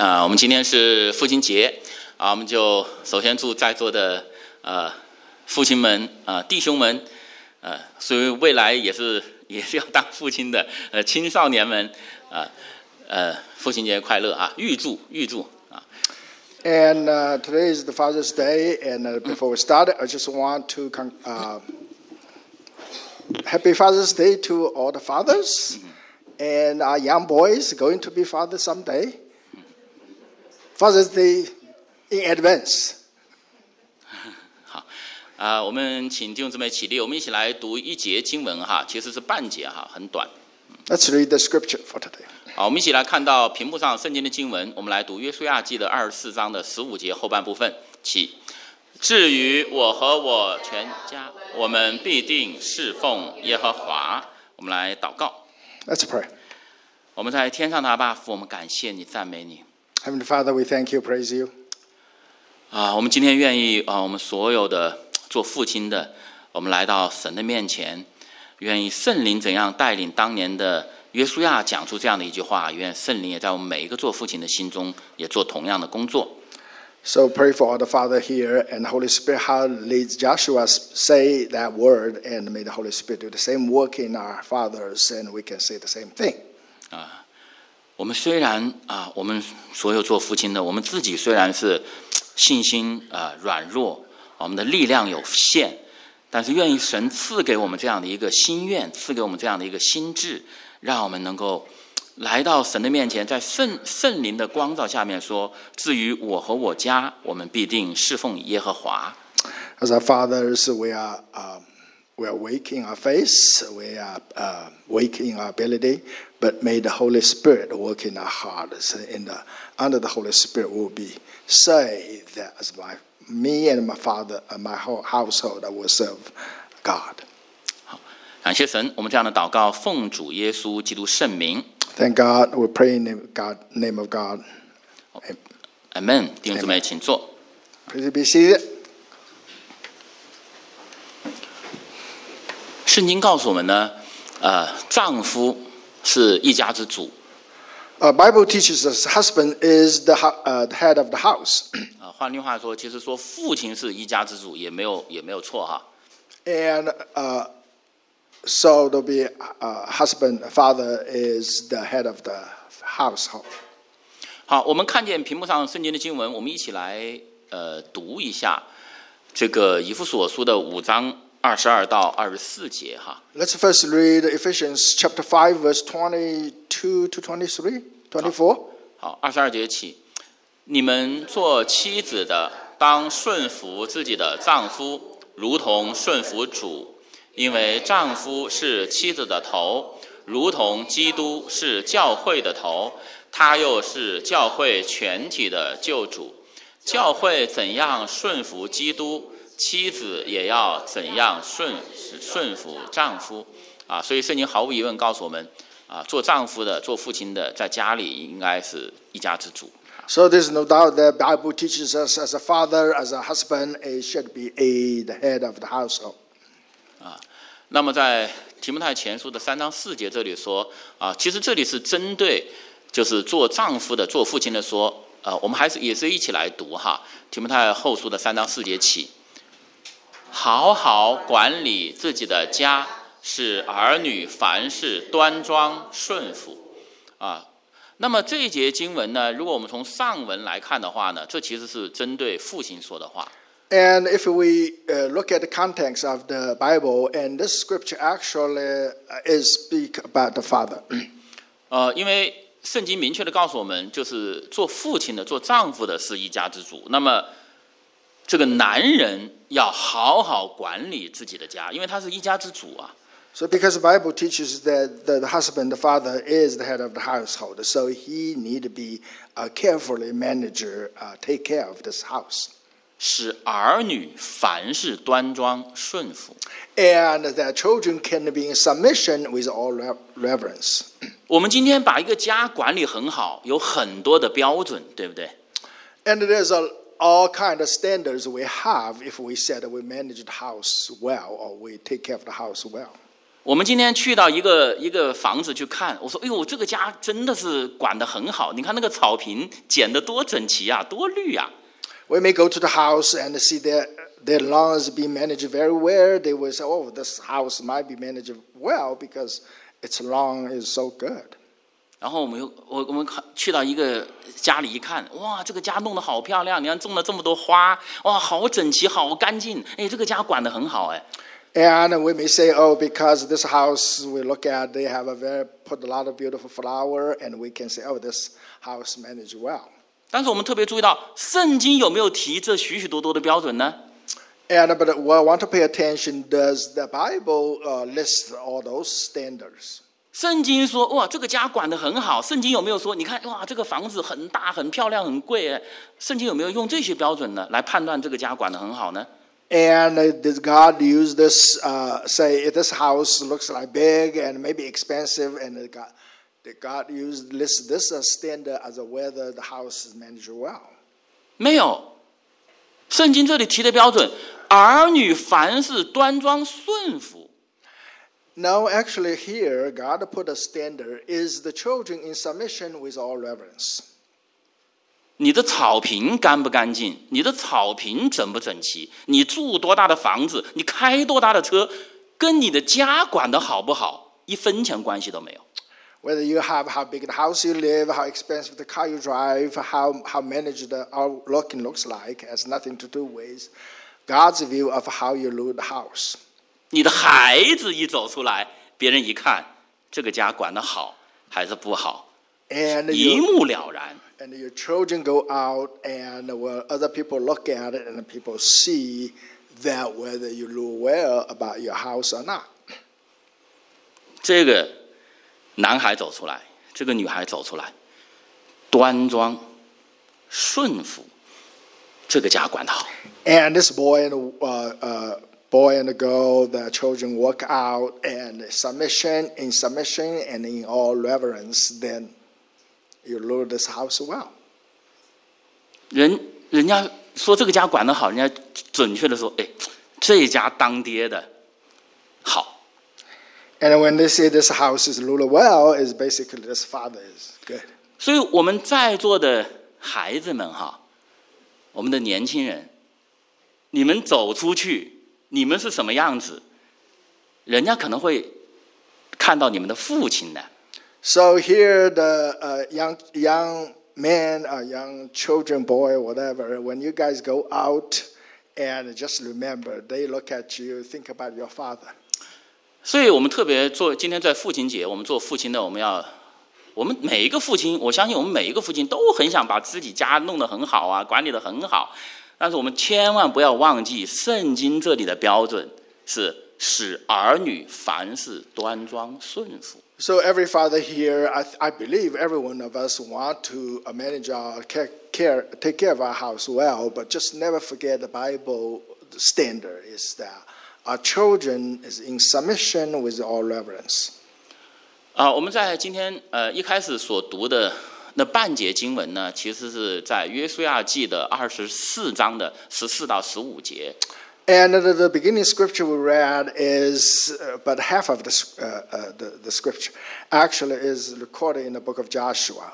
啊、我们今天是父亲节啊，我们就首先祝在座的呃父亲们啊、弟兄们，呃，所以未来也是也是要当父亲的呃青少年们啊呃父亲节快乐啊！预祝预祝啊！ And uh, today is the Father's Day, and uh, before we start, I just want to con- uh, happy Father's Day to all the fathers, and our young boys going to be fathers someday. Father's Day in advance. 好啊、我们请弟兄姊妹起立，我们一起来读一节经文哈，其实是半节哈，很短。Let's read the scripture for today. 好，我们一起来看到屏幕上圣经的经文，我们来读约书亚记的二十四章的十五节后半部分起。至于我和我全家，我们必定侍奉耶和华。我们来祷告。Let's pray. 我们在天上的阿爸父，我们感谢你，赞美你 Heavenly Father, we thank you, praise you. 啊！我们今天愿意啊，我们所有的做父亲的，我们来到神的面前，愿意圣灵怎样带领当年的约书亚讲出这样的一句话，愿圣灵也在我们每一个做父亲的心中也做同样的工作。 So pray for all the Father here and Holy Spirit how leads Joshua say that word and may the Holy Spirit do the same work in our fathers and we can say the same thing. 我们虽然啊，我们所有做父亲的，我们自己虽然是 信心啊软弱，我们的力量有限，但是愿意神赐给我们这样的一个心愿，赐给我们这样的一个心智，让我们能够来到神的面前，在圣圣灵的光照下面说：至于我和我家，我们必定侍奉耶和华。As our fathers, we are um, we are weak in our face, we are uh, weak in our ability, but may the Holy Spirit work in our hearts. In the, under the Holy Spirit, will be saved. As my me and my father and my whole household, I will serve God. 感谢神，我们这样的祷告，奉主耶稣基督圣名 Thank God. We pray in the God, name of God. ，Amen。弟兄姊妹，请坐。 Please be seated. 圣经告诉我们呢，呃，丈夫是一家之主 Uh, Bible teaches us husband is the, hou- uh, the head of the house. 啊、换句话说，其实说父亲是一家之主也没有也没有错哈。 And uh, so there'll be uh, husband, father is the head of the household. 好，我们看见屏幕上圣经的经文，我们一起来呃读一下这个以弗所书的五章 二十二到二十四节哈。Let's first read Ephesians chapter five, verse twenty-two to twenty-three, twenty-four. 好，二十二节起，你们做妻子的，当顺服自己的丈夫，如同顺服主，因为丈夫是妻子的头，如同基督是教会的头，他又是教会全体的救主。教会怎样顺服基督，妻子也要怎样顺顺服丈夫。啊，所以圣经毫无疑问告诉我们，啊，做丈夫的、做父亲的，在家里应该是一家之主。So there's no doubt that Bible teaches us as a father, as a husband, it should be a, the head of the household. 啊那么在提摩太前书的三章四节这里说，啊，其实这里是针对就是做丈夫的、做父亲的说，呃，我们还是也是一起来读哈，提摩太后书的三章四节起，好好管理自己的家，使儿女凡事端庄顺服，啊。那么这一节经文呢，如果我们从上文来看的话呢，这其实是针对父亲说的话。And if we look at the context of the Bible, and this scripture actually is speak about the father. 呃，因为圣经明确的告诉我们，就是做父亲的、做丈夫的是一家之主。那么这个男人要好好管理自己的家，因为他是一家之主啊。 So, because the Bible teaches that the, the husband, the father, is the head of the household, so he need to be uh, carefully manager, uh, take care of this house, 使儿女凡事端庄顺服。 and that children can be in submission with all re- reverence. 我们今天把一个家管理很好，有很多的标准，对不对？ And there's a, all kind of standards we have if we said that we manage the house well or we take care of the house well. 我们今天去到一个一个房子去看，我说：“哎呦，这个家真的是管得很好，你看那个草坪剪得多整齐啊，多绿啊。” We may go to the house and see their their lawns being managed very well. They will say, "Oh, this house might be managed well because its lawn is so good." 然后我们又我我们看去到一个家里一看，哇，这个家弄得好漂亮，你看种了这么多花，哇，好整齐，好干净，哎，这个家管得很好，哎。And we may say, "Oh, because this house we look at, they have a very put a lot of beautiful flower," and we can say, "Oh, this house managed well." 但是我们特别注意到，圣经有没有提这许许多多的标准呢？And but what I want to pay attention does the Bible uh, list all those standards? 圣经说，哇，这个家管得很好。圣经有没有说，你看，哇，这个房子很大、很漂亮、很贵？哎，圣经有没有用这些标准呢，来判断这个家管得很好呢？And uh, does God use this? Uh, say if this house looks like big and maybe expensive, and God, did God use list this as standard as a whether the house is managed well? 没有。圣经这里提的标准，儿女凡事端庄顺服。No, actually, here God put a standard: is the children in submission with all reverence. 你的草坪干不干净？你的草坪整不整齐？你住多大的房子？你开多大的车？跟你的家管得好不好，一分钱关系都没有。 Whether you have how big the house you live, how expensive the car you drive, how how managed the outlooking looks like, has nothing to do with God's view of how you rule the house. 你的孩子一走出来，别人一看，这个家管得好还是不好，And 一目了然。and your children go out and well, other people look at it and people see that whether you rule well about your house or not. 这个男孩走出来，这个女孩走出来，端庄、顺服，这个家管得好。And this boy and uh, uh, boy and the girl, the children walk out and submission, in submission and in all reverence, then you rule this house well. 人人家说这个家管得好，人家准确的说，哎，这家当爹的好。 And when they say this house is ruled well, is basically this father is good. 所以我们在座的孩子们哈，我们的年轻人，你们走出去， 你们是什么样子，人家可能会看到你们的父亲的。So here, the uh, young young men, uh, young children, boy, whatever. When you guys go out, and just remember, they look at you, think about your father. 所以我们特别做今天在父亲节，我们做父亲的，我们要，我们每一个父亲，我相信我们每一个父亲都很想把自己家弄得很好啊，管理得很好。但是我们千万不要忘记，圣经这里的标准是使儿女凡事端庄顺服。 So every father here, I, I believe every one of us want to uh, manage our care, care, take care of our house well, but just never forget the Bible standard is that our children is in submission with all reverence. 啊，我们在今天呃一开始所读的 那半节经文呢，其实是在约书亚记的二十四章的十四到十五节。And the, the beginning scripture we read is uh, but half of the, uh, uh, the, the scripture actually is recorded in the book of Joshua.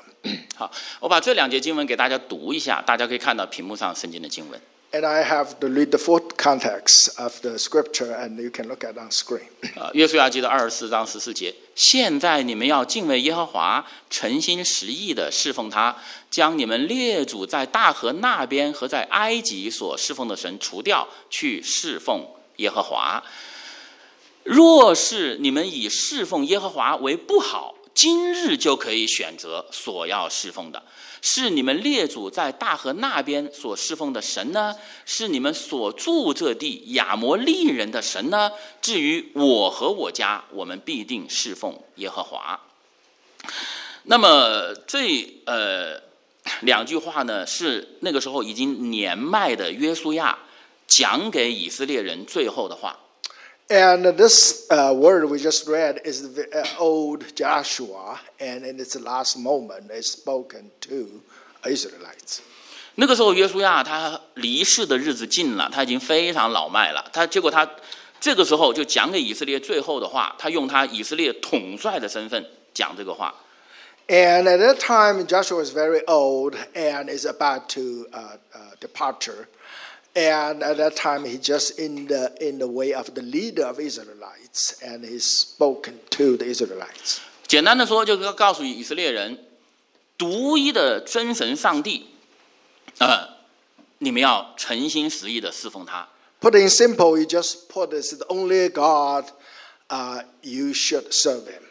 好，我把这两节经文给大家读一下，大家可以看到屏幕上圣经的经文。And I have to read the full context of the scripture, and you can look at on screen. 呃，约书亚记的二十四章十四节，现在你们要敬畏耶和华，诚心实意的侍奉他，将你们列祖在大河那边和在埃及所侍奉的神除掉，去侍奉耶和华。若是你们以侍奉耶和华为不好，今日就可以选择所要侍奉的，是你们列祖在大河那边所侍奉的神呢？是你们所住这地亚摩利人的神呢？至于我和我家，我们必定侍奉耶和华。那么这呃两句话呢，是那个时候已经年迈的约书亚讲给以色列人最后的话。And this uh, word we just read is the uh, old Joshua, and in its last moment, is spoken to Israelites. 那个时候，约书亚他离世的日子近了，他已经非常老迈了。他结果他 这个时候就讲给以色列最后的话，他用他以色列统帅的身份讲这个话。 And at that time, Joshua was very old and is about to uh, uh, departure. And at that time, he just in the in the way of the leader of Israelites, and he's spoken to the Israelites. 简单的说，就是告诉以色列人，独一的真神上帝，呃，你们要诚心实意的侍奉他。 Put it in simple, you just put this the only God uh, you should serve Him.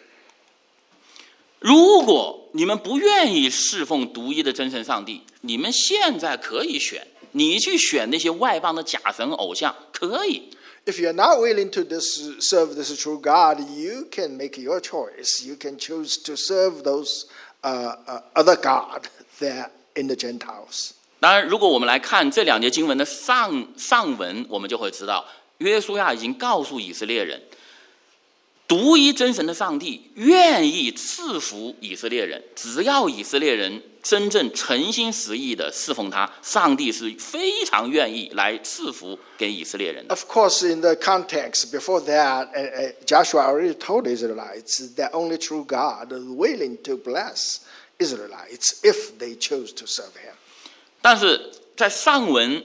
如果你们不愿意侍奉独一的真神上帝，你们现在可以选， 你去选那些外邦的假神偶像，可以。If you're not willing to this, serve this true God, you can make your choice. You can choose to serve those uh, uh, other God that in the Gentiles. 当然，如果我们来看这两节经文的上上文，我们就会知道，约书亚已经告诉以色列人，独一真神的上帝愿意赐福以色列人，只要以色列人真正诚心实意的侍奉他，上帝是非常愿意来赐福给以色列人的。Of course, in the context before that, uh, uh, Joshua already told Israelites that only true God is willing to bless Israelites if they choose to serve Him. 但是在上文，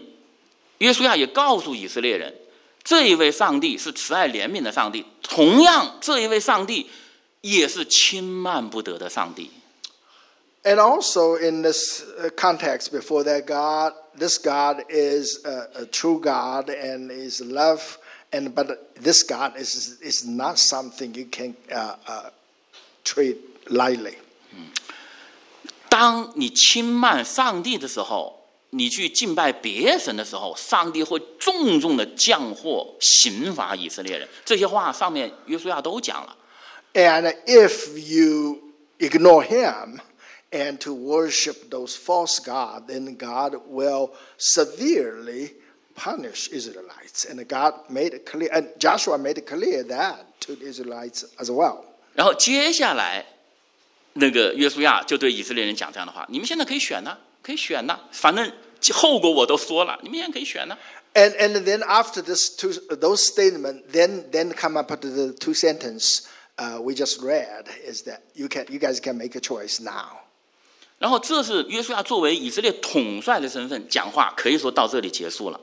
约书亚也告诉以色列人，这一位上帝是慈爱怜悯的上帝，同样这一位上帝也是轻慢不得的上帝。 And also in this uh, context before that, God, this God is a, a true God and is love, and but this God is is not something you can uh, uh, treat lightly. 当你轻慢上帝的时候， 你去敬拜别神的时候，上帝会重重的降祸刑罚以色列人。这些话上面约书亚都讲了。 And if you ignore Him and to worship those false gods, then God will severely punish Israelites. And God made it clear, and Joshua made it clear that to the Israelites as well. 然后接下来，那个约书亚就对以色列人讲这样的话：你们现在可以选呐、 可以选呐、反正后果我都说了，你们现在可以选呐、 And and then after this two those statements, then then come up with the two sentence uh, we just read is that you can you guys can make a choice now. 然后这是约书亚作为以色列统帅的身份讲话，可以说到这里结束了。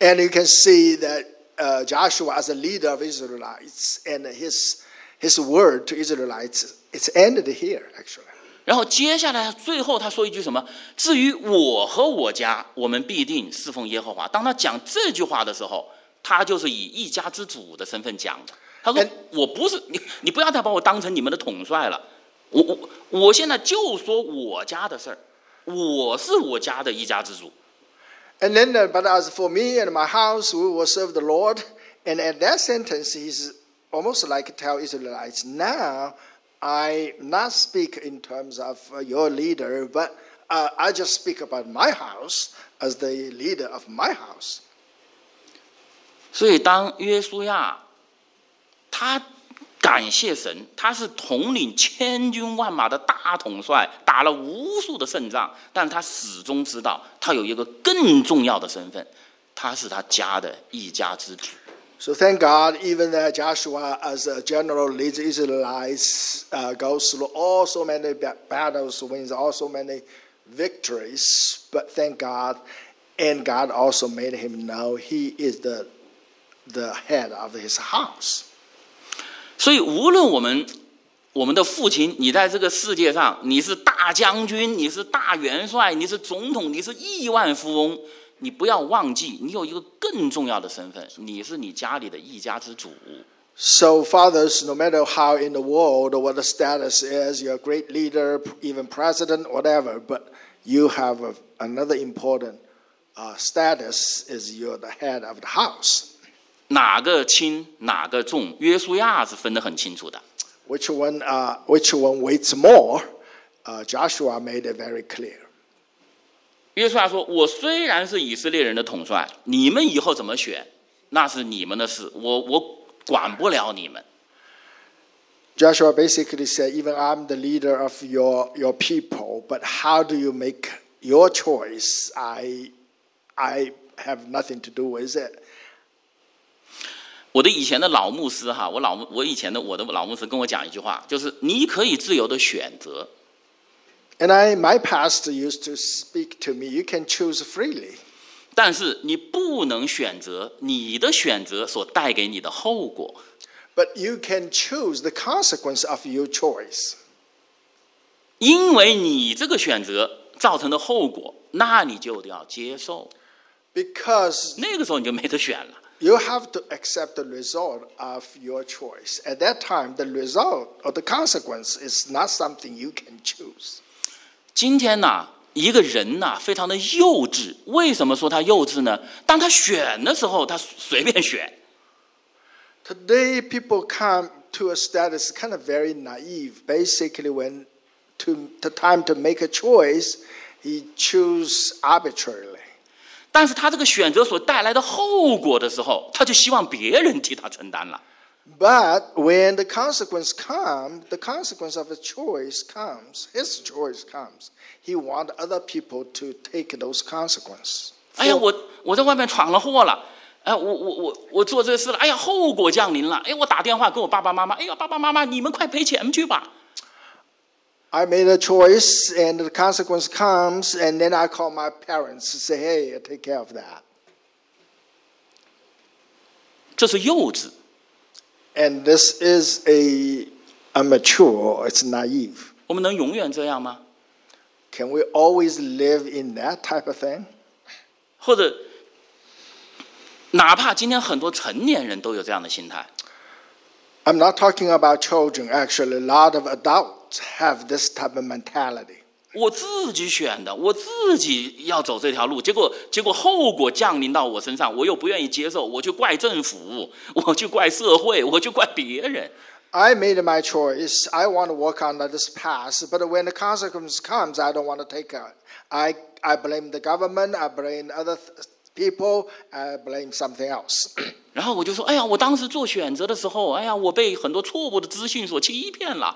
And you can see that uh, Joshua, as a leader of Israelites, and his his word to Israelites, it's ended here actually. 然后接下来最后他说一句什么？至于我和我家，我们必定侍奉耶和华。当他讲这句话的时候，他就是以一家之主的身份讲的。他说哎：“我不是你，你不要再把我当成你们的统帅了。我我我现在就说我家的事儿，我是我家的一家之主。And then, uh, but as for me and my house, we will serve the Lord. And at that sentence, he's almost like tell Israelites, now I not speak in terms of your leader, but I just speak about my house as the leader of my house. 所以，当约书亚他感谢神，他是统领千军万马的大统帅，打了无数的胜仗，但他始终知道，他有一个更重要的身份，他是他家的一家之主。So thank God, even that Joshua, as a general, leads Israelites, uh, goes through all so many ba- battles, wins all so many victories. But thank God, and God also made him know he is the the head of his house. 所以，无论我们我们的父亲，你在这个世界上，你是大将军，你是大元帅，你是总统，你是亿万富翁， 你不要忘记，你有一个更重要的身份，你是你家里的一家之主。 So, fathers, no matter how in the world or what the status is, you're a great leader, even president, whatever, but you have a, another important uh, status is you're the head of the house. 哪个轻哪个重，约书亚是分得很清楚的。 Which one, uh, which one weighs more? Uh, Joshua made it very clear. 约书亚说：“我虽然是以色列人的统帅，你们以后怎么选，那是你们的事，我我管不了你们。Joshua basically said, even I'm the leader of your, your people, but how do you make your choice? I, I have nothing to do with it. 我的以前的老牧师哈，我老我以前的我的老牧师跟我讲一句话，就是你可以自由的选择，And I, my pastor used to speak to me, you can choose freely, 但是你不能选择你的选择所带给你的后果。 but you can choose the consequence of your choice. 因为你这个选择造成的后果，那你就得要接受。 Because 那个时候你就没得选了。 you have to accept the result of your choice. At that time, the result or the consequence is not something you can choose. 今天呢，一个人呐，非常的幼稚。为什么说他幼稚呢？当他选的时候，他随便选。Today, people come to a status kind of very naive. Basically, when to the time to make a choice, he choose arbitrarily. 但是他这个选择所带来的后果的时候，他就希望别人替他承担了。But when the consequence comes, the consequence of a choice comes, his choice comes, he wants other people to take those consequences. 哎呀，我我在外面闯了祸了，哎，我我我我做这事了，哎呀，后果降临了，哎，我打电话跟我爸爸妈妈，哎呀，爸爸妈妈，你们快赔钱去吧。 I made a choice, and the consequence comes, and then I call my parents to say, "Hey, take care of that." 这是幼稚。 And this is a immature. It's naive. 我们能永远这样吗？ Can we always live in that type of thing? 或者，哪怕今天很多成年人都有这样的心态， I'm not talking about children. Actually, a lot of adults have this type of mentality. 我自己选的，我自己要走这条路，结果结果后果降临到我身上，我又不愿意接受，我去怪政府，我去怪社会，我去怪别人。I made my choice. I want to work on this path, but when the consequence comes, I don't want to take it. I I blame the government. I blame other people. I blame something else. 然后我就说，哎呀，我当时做选择的时候，哎呀，我被很多错误的资讯所欺骗了。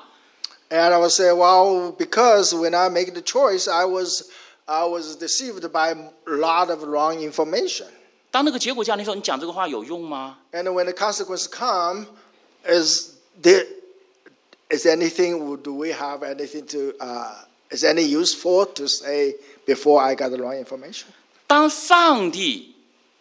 And I would say, well, because when I make the choice, I was I was deceived by a lot of wrong information. 当那个结果降临的时候，你讲这个话有用吗？ And when the consequence come, is there is anything? Do we have anything to? Uh, is any useful to say before I got the wrong information? 当上帝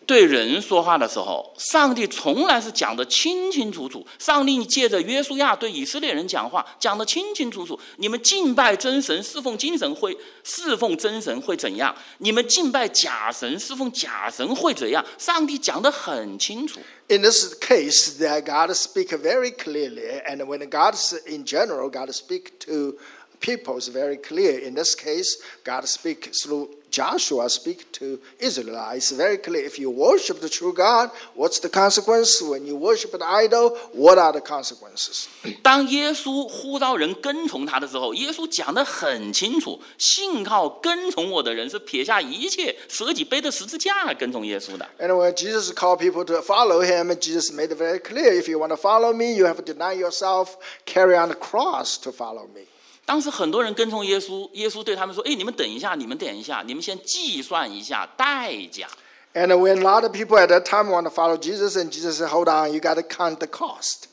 对人说话的时候，上帝从来是讲的清清楚楚。上帝借着约书亚对以色列人讲话，讲的清清楚楚。你们敬拜真神、侍奉精神会侍奉真神会怎样？你们敬拜假神、侍奉假神会怎样？上帝讲的很清楚。In this case, that God speak very clearly, and when God s- in general, God speak to people is very clear. In this case, God speak through Joshua speak to Israelites very clear. If you worship the true God, what's the consequence? When you worship an idol, what are the consequences? 当耶稣呼召人跟从他的时候，耶稣讲得很清楚：信靠跟从我的人是撇下一切，舍己背的十字架跟从耶稣的。 And when Jesus called people to follow him, Jesus made it very clear if you want to follow me, you have to deny yourself, carry on the cross to follow me. 当时很多人跟从耶稣，耶稣对他们说：“哎，你们等一下，你们等一下，你们先计算一下代价。 And when a lot of people at that time want to follow Jesus, and Jesus said, Hold on, you got to count the cost.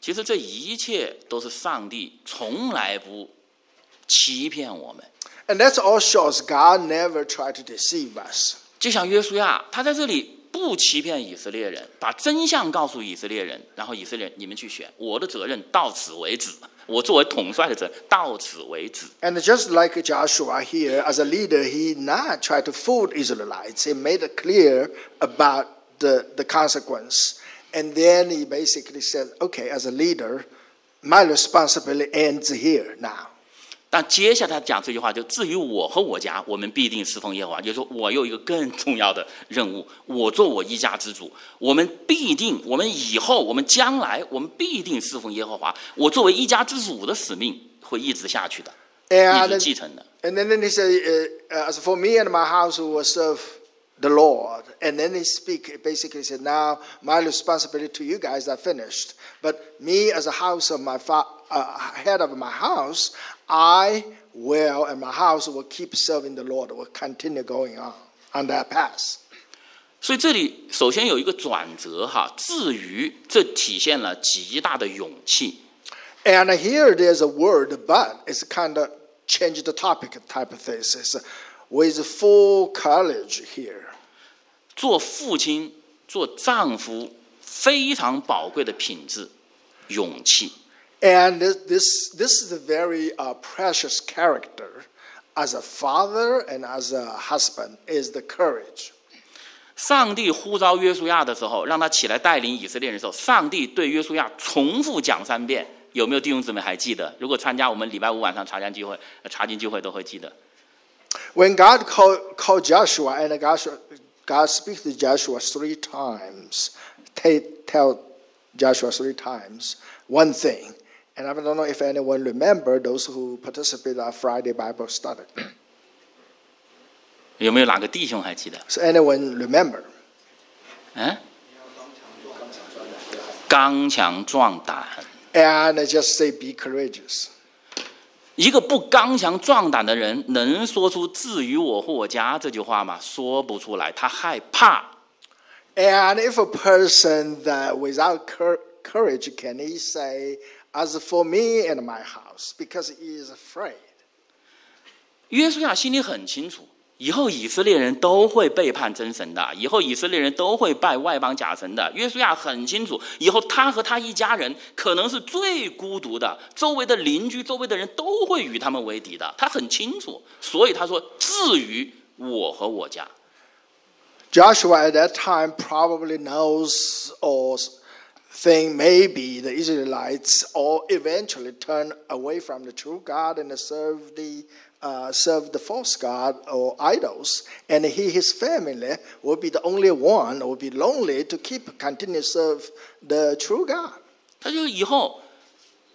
其实这一切都是上帝从来不欺骗我们。 And that's all shows God never tried to deceive us. 就像约书亚，他在这里 不欺骗以色列人，把真相告诉以色列人，然后以色列人你们去选，我的责任到此为止。我作为统帅的责任到此为止。 And just like Joshua here, as a leader, he not tried to fool Israelites. He made it clear about the, the consequence. And then he basically said, okay, as a leader, my responsibility ends here now. 但接下来他讲这句话，就至于我和我家，我们必定侍奉耶和华。就是说我有一个更重要的任务，我做我一家之主，我们必定，我们以后，我们将来，我们必定侍奉耶和华。我作为一家之主的使命会一直下去的，一直继承的。and then, then he said, uh, uh, as for me and my house, we will serve the Lord. And then he speak basically said, now my responsibility to you guys are finished. But me as a house of my fa- uh, head of my house, I will and my house will keep serving the Lord. Will continue going on on that path. 所以这里首先有一个转折哈，至于这体现了极大的勇气。 And here there's a word, but it's kind of change the topic type of thing. It's uh, with full courage here. 做父亲、做丈夫非常宝贵的品质，勇气。 And this, this, this is a very uh, precious character as a father and as a husband is the courage. 上帝呼召约书亚的时候，让他起来带领以色列人的时候，上帝对约书亚重复讲三遍。有没有弟兄姊妹还记得？如果参加我们礼拜五晚上查经聚会、呃查经聚会，都会记得。 When God called, called Joshua and Joshua, God speaks to Joshua three times, ta- tell Joshua three times one thing. And I don't know if anyone remember those who participated in our Friday Bible study. 有没有哪个弟兄还记得？ So anyone remember? 嗯？刚强壮胆。 And I just say be courageous. 一个不刚强壮胆的人，能说出“至于我或我家”这句话吗？说不出来，他害怕。 And if a person that without cour- courage can he say, as for me and my house, because he is afraid. 约书亚心里很清楚，以后以色列人都会背叛真神的，以后以色列人都会拜外邦假神的。约书亚很清楚，以后他和他一家人可能是最孤独的，周围的邻居、周围的人都会与他们为敌的。他很清楚，所以他说：“至于我和我家。” Joshua at that time probably knows or think maybe the Israelites all eventually turn away from the true God and serve the uh, serve the false god or idols, and he his family will be the only one will be lonely to keep continue serve the true God. 他就以后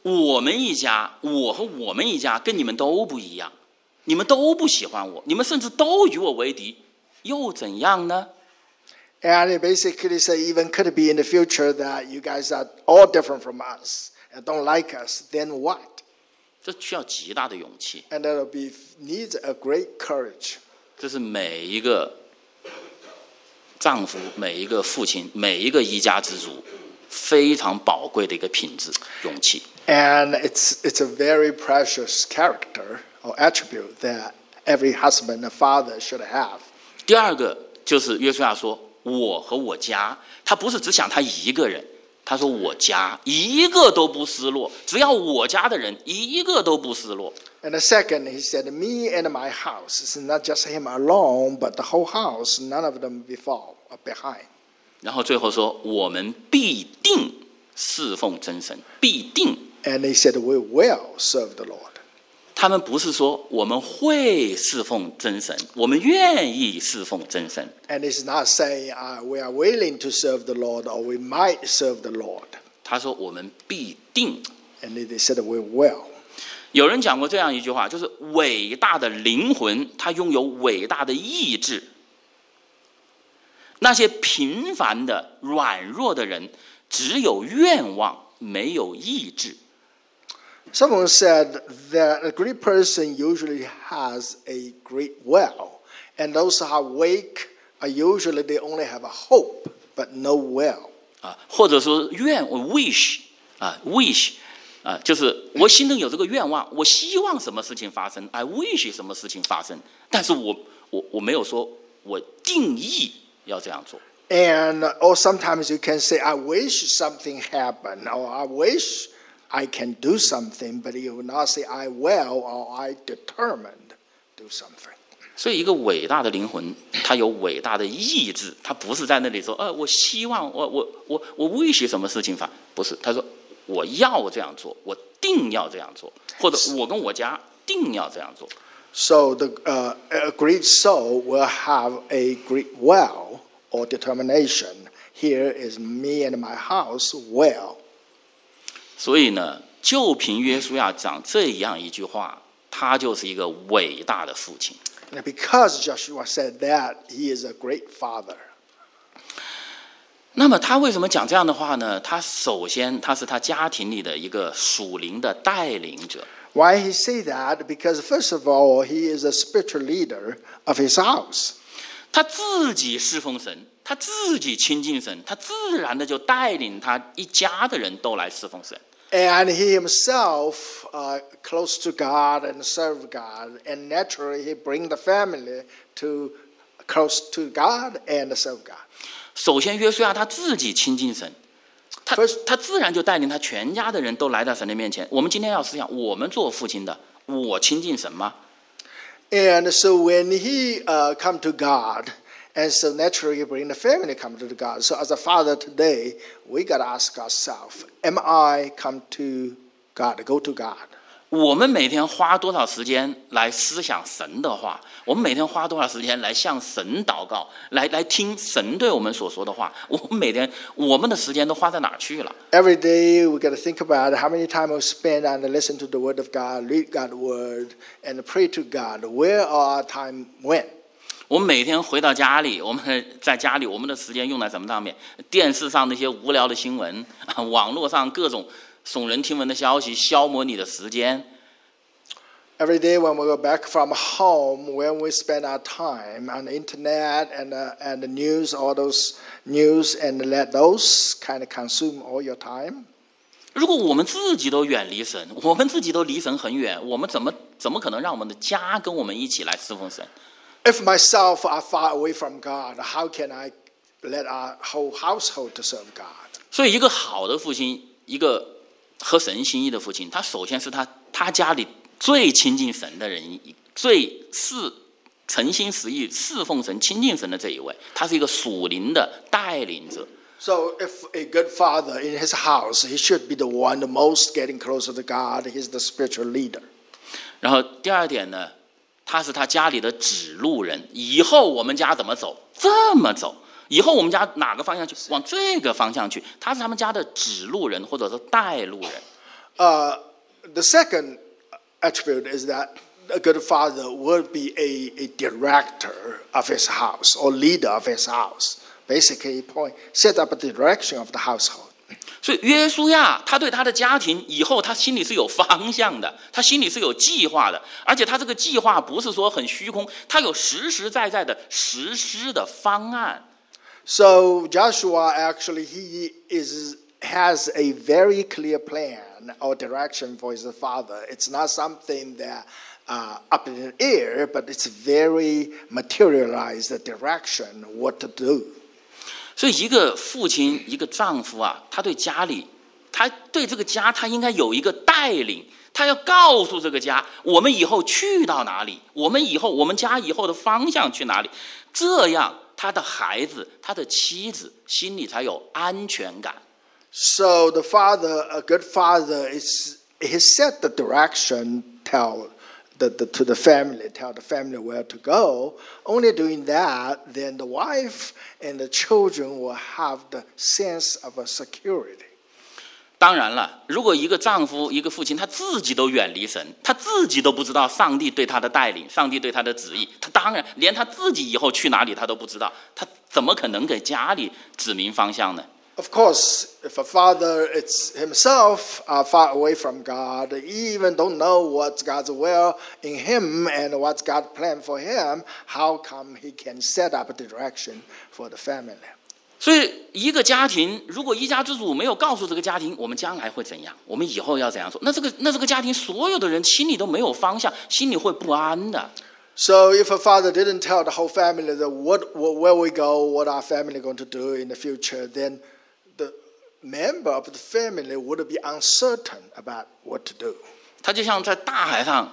我们一家，我和我们一家跟你们都不一样，你们都不喜欢我，你们甚至都与我为敌，又怎样呢？ And it basically say even could it be in the future that you guys are all different from us and don't like us, then what? 这需要极大的勇气， And that'll be needs a great courage. 这是每一个丈夫、每一个父亲、每一个一家之主非常宝贵的一个品质——勇气。 And it's it's a very precious character or attribute that every husband and father should have. 第二个就是约书亚说：“ ：“我和我家。”他不是只想他一个人，他说：“我家一个都不失落，只要我家的人一个都不失落。” And the second, he said, "Me and my house." It's not just him alone, but the whole house. None of them before or behind. 然后最后说：“我们必定侍奉真神，必定。And he said, "We will serve the Lord." ”他们不是说我们会侍奉真神，我们愿意侍奉真神。And it's not saying uh, we are willing to serve the Lord or we might serve the Lord. 他说：“我们必定。And they said, "We will." ”有人讲过这样一句话，就是伟大的灵魂，他拥有伟大的意志。那些平凡的、软弱的人，只有愿望，没有意志。Someone said that a great person usually has a great will, and those who are weak are usually they only have a hope but no will. 啊，或者说愿我 wish 啊 wish 啊，就是我心中有这个愿望，我希望什么事情发生，I wish 什么事情发生，但是我我我没有说我定义要这样做。 And or sometimes you can say, "I wish something happened," or "I wish I can do something," but you will not say, "I will" or "I determined do something." 所以，一个伟大的灵魂，它有伟大的意志，它不是在那里说，呃，我希望，我我我我 wish 什么事情发，不是，他说我要这样做，我定要这样做，或者我跟我家定要这样做。 So the uh, a great soul will have a great will or determination. Here is me and my house will. 所以呢，就凭约书亚讲这样一句话，他就是一个伟大的父亲。And because Joshua said that, he is a great father. 那么他为什么讲这样的话呢？他首先他是他家庭里的一个属灵的带领者，Why he say that? Because first of all, he is a spiritual leader of his house. 他自己侍奉神，他自己亲近神，他自然的就带领他一家的人都来侍奉神。And he himself uh, close to God and serve God, and naturally he bring the family to close to God and serve God. 首先，约书亚他自己亲近神，他他自然就带领他全家的人都来到神的面前。我们今天要思想，我们做父亲的，我亲近神吗？And so when he uh, come to God, and so naturally he bring the family come to God. So as a father today, we got to ask ourselves, am I come to God, go to God? 我们每天花多少时间来思想神的话？我们每天花多少时间来向神祷告，来来听神对我们所说的话？我们每天我们的时间都花在哪儿去了？ Every day we got to think about how many time we spend and listen to the word of God, read God's word, and pray to God. Where our time went? 我们每天回到家里，我们在家里，我们的时间用在什么上面？电视上那些无聊的新闻，啊，网络上各种耸人听闻的消息，消磨你的时间。Every day when we go back from home, when we spend our time on the internet and, uh, and the news, all those news, and let those kind of consume all your time. 如果我们自己都远离神，我们自己都离神很远，我们怎么怎么可能让我们的家跟我们一起来侍奉神？If myself are far away from God, how can I let our whole household to serve God? 所以，一个好的父亲，一个合神心意的父亲，他首先是他他家里最亲近神的人，最是诚心实意侍奉神、亲近神的这一位，他是一个属灵的带领者。So, if a good father in his house, he should be the one the most getting closer to God. He's the spiritual leader. 然后第二点呢，他是他家里的指路人，以后我们家怎么走，这么走。以后我们家哪个方向去，往这个方向去，他是他们家的指路人，或者说带路人。Uh, the second attribute is that a good father would be a, a director of his house or leader of his house. Basically, point set up the direction of the household. 所以约书亚他对他的家庭以后他心里是有方向的，他心里是有计划的，而且他这个计划不是说很虚空，他有实实在在的实施的方案。 So Joshua actually he is has a very clear plan or direction for his father. It's not something that uh, up in the air, but it's very materialized direction what to do. 所以，一个父亲，一个丈夫啊，他对家里，他对这个家，他应该有一个带领，他要告诉这个家，我们以后去到哪里，我们以后我们家以后的方向去哪里，这样他的孩子、他的妻子心里才有安全感。So the father, a good father, is he set the direction, tell the, the, to the family, tell the family where to go. Only doing that, then the wife and the children will have the sense of a security. 当然了，如果一个丈夫、一个父亲，他自己都远离神，他自己都不知道上帝对他的带领、上帝对他的旨意，他当然连他自己以后去哪里他都不知道，他怎么可能给家里指明方向呢？Of course, if a father it's himself are far away from God, he even don't know what's God's will in him and what's God's plan for him, how come he can set up the direction for the family? 所以，一个家庭如果一家之主没有告诉这个家庭，我们将来会怎样，我们以后要怎样做，那这个那这个家庭所有的人心里都没有方向，心里会不安的。 So if a father didn't tell the whole family that what, what where we go, what our family going to do in the future, then the member of the family would be uncertain about what to do. 他就像在大海上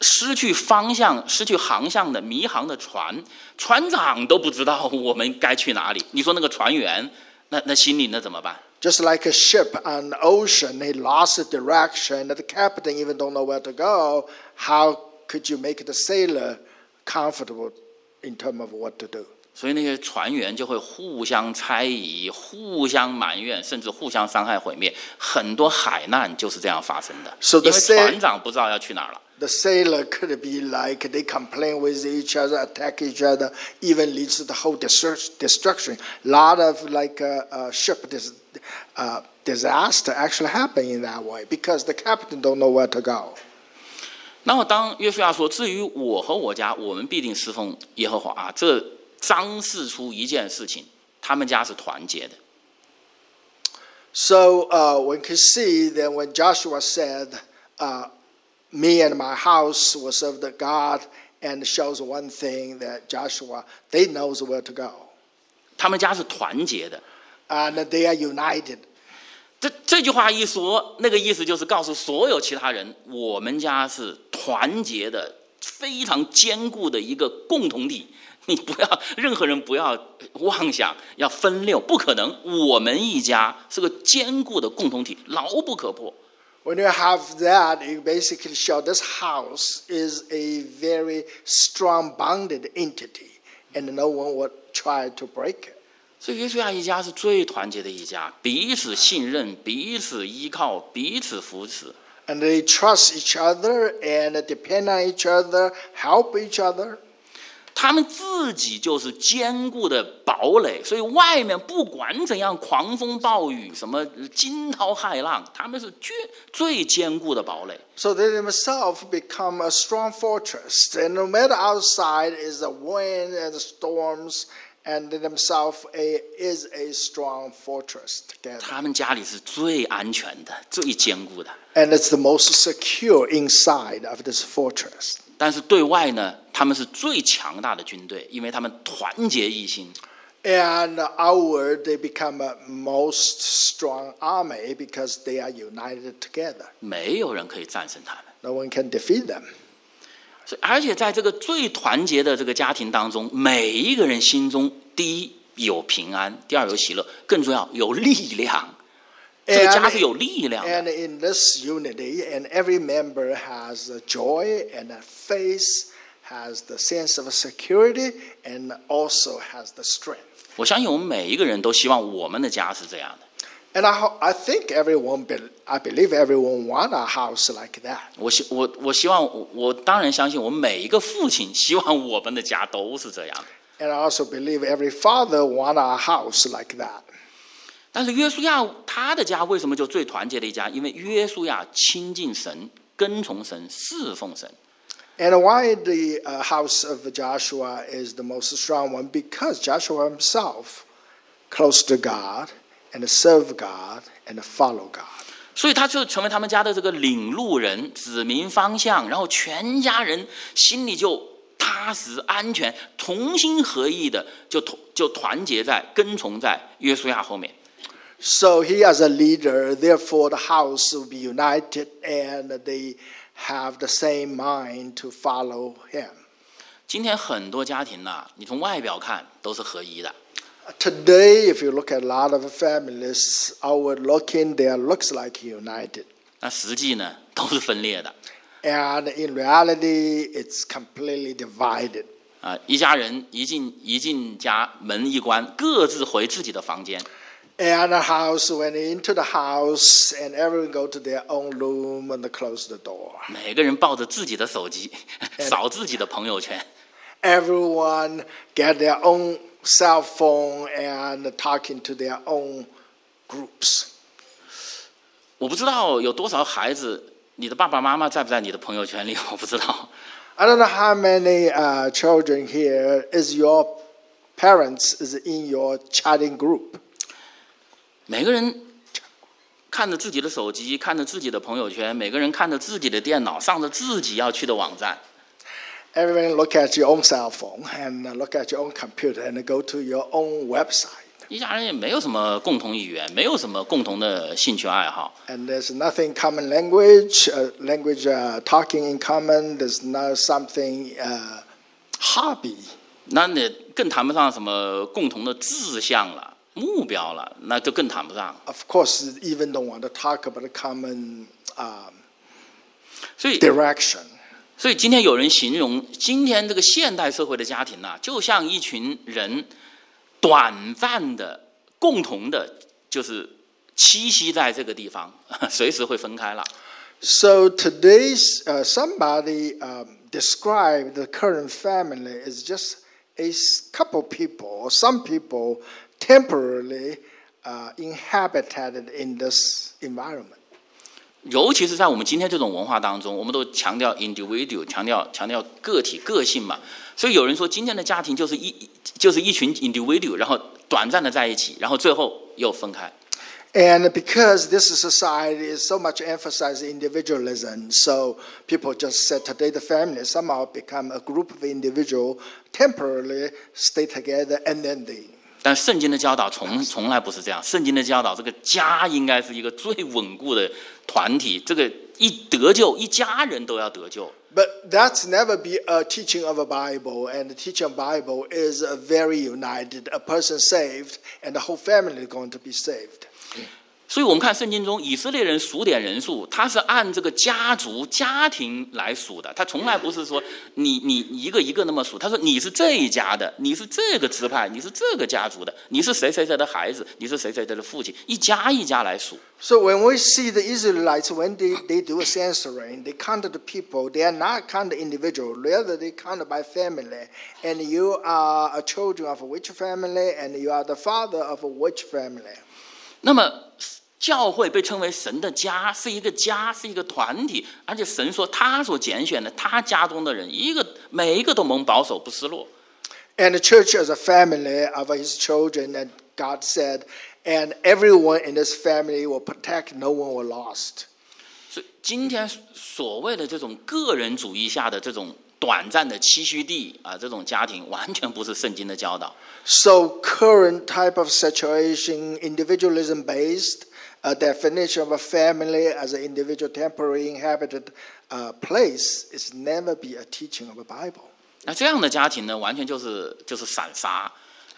失去方向、失去航向的迷航的船，船长都不知道我们该去哪里。你说那个船员，那那心里那怎么办？ Just like a ship on the ocean, they lost the direction. The captain even don't know where to go. How could you make the sailor comfortable in terms of what to do? 所以那些船员就会互相猜疑、互相埋怨，甚至互相伤害、毁灭。很多海难就是这样发生的，So 因 the 为船长不知道要去哪儿了。The sailor could be like they complain with each other, attack each other, even leads to the whole destruct- destruction. A lot of like uh, uh, ship dis- uh, disaster actually happen in that way because the captain don't know where to go. 那么当约书亚说：“至于我和我家，我们必定侍奉耶和华啊！”这彰示出一件事情， 他们家是团结的。 So uh, one can see that when Joshua said, uh, "Me and my house will serve the God," and shows one thing that Joshua they knows where to go, 他们家是团结的。 and they are united. 这这句话一说，那个意思就是告诉所有其他人，我们家是团结的，非常坚固的一个共同体。 你不要，任何人不要妄想要分六，不可能。我们一家是个坚固的共同体，牢不可破。When you have that, you basically show this house is a very strong bonded entity, and no one would try to break it. 所以约书亚一家是最团结的一家，彼此信任，彼此依靠，彼此扶持。And they trust each other and depend on each other, help each other. 他们自己就是坚固的堡垒，所以外面不管怎样狂风暴雨，什么惊涛骇浪，他们是最最坚固的堡垒。 So they themselves become a strong fortress. And no matter outside is the wind and the storms, and they themselves a, is a strong fortress together. 他们家里是最安全的、最坚固的， And it's the most secure inside of this fortress. 但是对外呢，他们是最强大的军队，因为他们团结一心。And outward, they become a most strong army because they are united together. 没有人可以战胜他们。No one can defeat them. 所以，而且在这个最团结的这个家庭当中，每一个人心中，第一有平安，第二有喜乐，更重要有力量。这个家是有力量的。 And in this unity, and every member has a joy and a faith, has the sense of security, and also has the strength. 我相信我们每一个人都希望我们的家是这样的。 And I, ho- I think everyone, be, I believe everyone want a house like that. 我希我我希望我我当然相信我们每一个父亲希望我们的家都是这样的。 And I also believe every father want a house like that. 但是约书亚他的家为什么就最团结的一家？因为约书亚亲近神，跟从神，侍奉神。And why the uh, house of Joshua is the most strong one? Because Joshua himself close to God and serve God and follow God. 所以他就成为他们家的这个领路人，指明方向，然后全家人心里就踏实安全，同心合意的就同就团结在跟从在约书亚后面。So he, as a leader, therefore the house will be united and they have the same mind to follow him. 今天很多家庭呐、你从外表看都是合一的， Today, if you look at a lot of families, outward looking, they looks like united. 那实际呢都是分裂的 And in reality, it's completely divided. 啊！一家人一进一进家门一关，各自回自己的房间。 And a house, when they into the house, and everyone go to their own room and they close the door. 每个人抱着自己的手机，扫自己的朋友圈。 Everyone get their own cell phone and talking to their own groups. 我不知道有多少孩子，你的爸爸妈妈在不在你的朋友圈里？我不知道。 I don't know how many uh, children here is your parents is in your chatting group. 每个人看着自己的手机，看着自己的朋友圈，每个人看着自己的电脑，上着自己要去的网站。Everyone look at your own cell phone and uh, look at your own computer and go to your own website. 一家人也没有什么共同语言，没有什么共同的兴趣爱好。And there's nothing common language, uh, language uh, talking in common. There's not something uh, hobby. 那你更谈不上什么共同的志向了、目标了，那就更谈不上。Of course, even don't want to talk about the common um, 所以，direction. 所以今天有人形容今天这个现代社会的家庭呐、就像一群人短暂的、共同的，就是栖息在这个地方，随时会分开了。So today's uh, somebody um, described the current family as just a couple people or some people temporarily uh, inhabited in this environment. 尤其是在我们今天这种文化当中，我们都强调 individual，强调强调个体个性嘛。所以有人说，今天的家庭就是一就是一群 individual，然后短暂的在一起，然后最后又分开。 And because this society is so much emphasized individualism, so people just said today the family somehow become a group of individual temporarily stay together and then they 但圣经的教导从从来不是这样，圣经的教导，这个家应该是一个最稳固的团体，这个一得救，一家人都要得救。But that's never be a teaching of a Bible, and the teaching of Bible is a very united. A person saved, and the whole family is going to be saved. 所以我们看圣经中以色列人数点人数，他是按这个家族、家庭来数的，他从来不是说你你一个一个那么数。他说你是这一家的，你是这个支派，你是这个家族的，你是谁谁谁的孩子，你是谁谁谁的父亲，一家一家来数。So when we see the Israelites, when they, they do a censoring, they count the people. They are not count the individual, rather they count by family. And you are a children of which family, and you are the father of which family. 那么教会被称为神的家，是一个家，是一个团体，而且神说他所拣选的，他家中的人，一个每一个都蒙保守，不失落。And the church is a family of his children, and God said, and everyone in this family will protect, no one will lost. 所以今天所谓的这种个人主义下的这种短暂的栖息地啊，这种家庭完全不是圣经的教导。So current type of situation, individualism based, a definition of a family as an individual temporary inhabited uh, place is never be a teaching of a Bible. 那这样的家庭呢，完全就是就是散沙，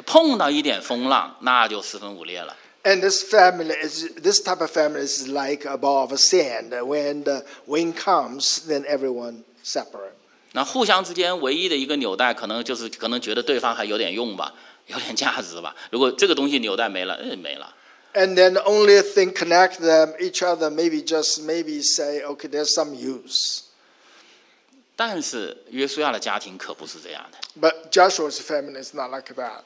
碰到一点风浪，那就四分五裂了。 And this family is this type of family is like a ball of sand. When the wind comes, then everyone separate. 那互相之间唯一的一个纽带，可能就是可能觉得对方还有点用吧，有点价值吧。如果这个东西纽带没了，嗯，没了。 And then the only thing connect them each other, maybe just maybe say, okay, there's some use. 但是约书亚的家庭可不是这样的， But Joshua's family is not like that.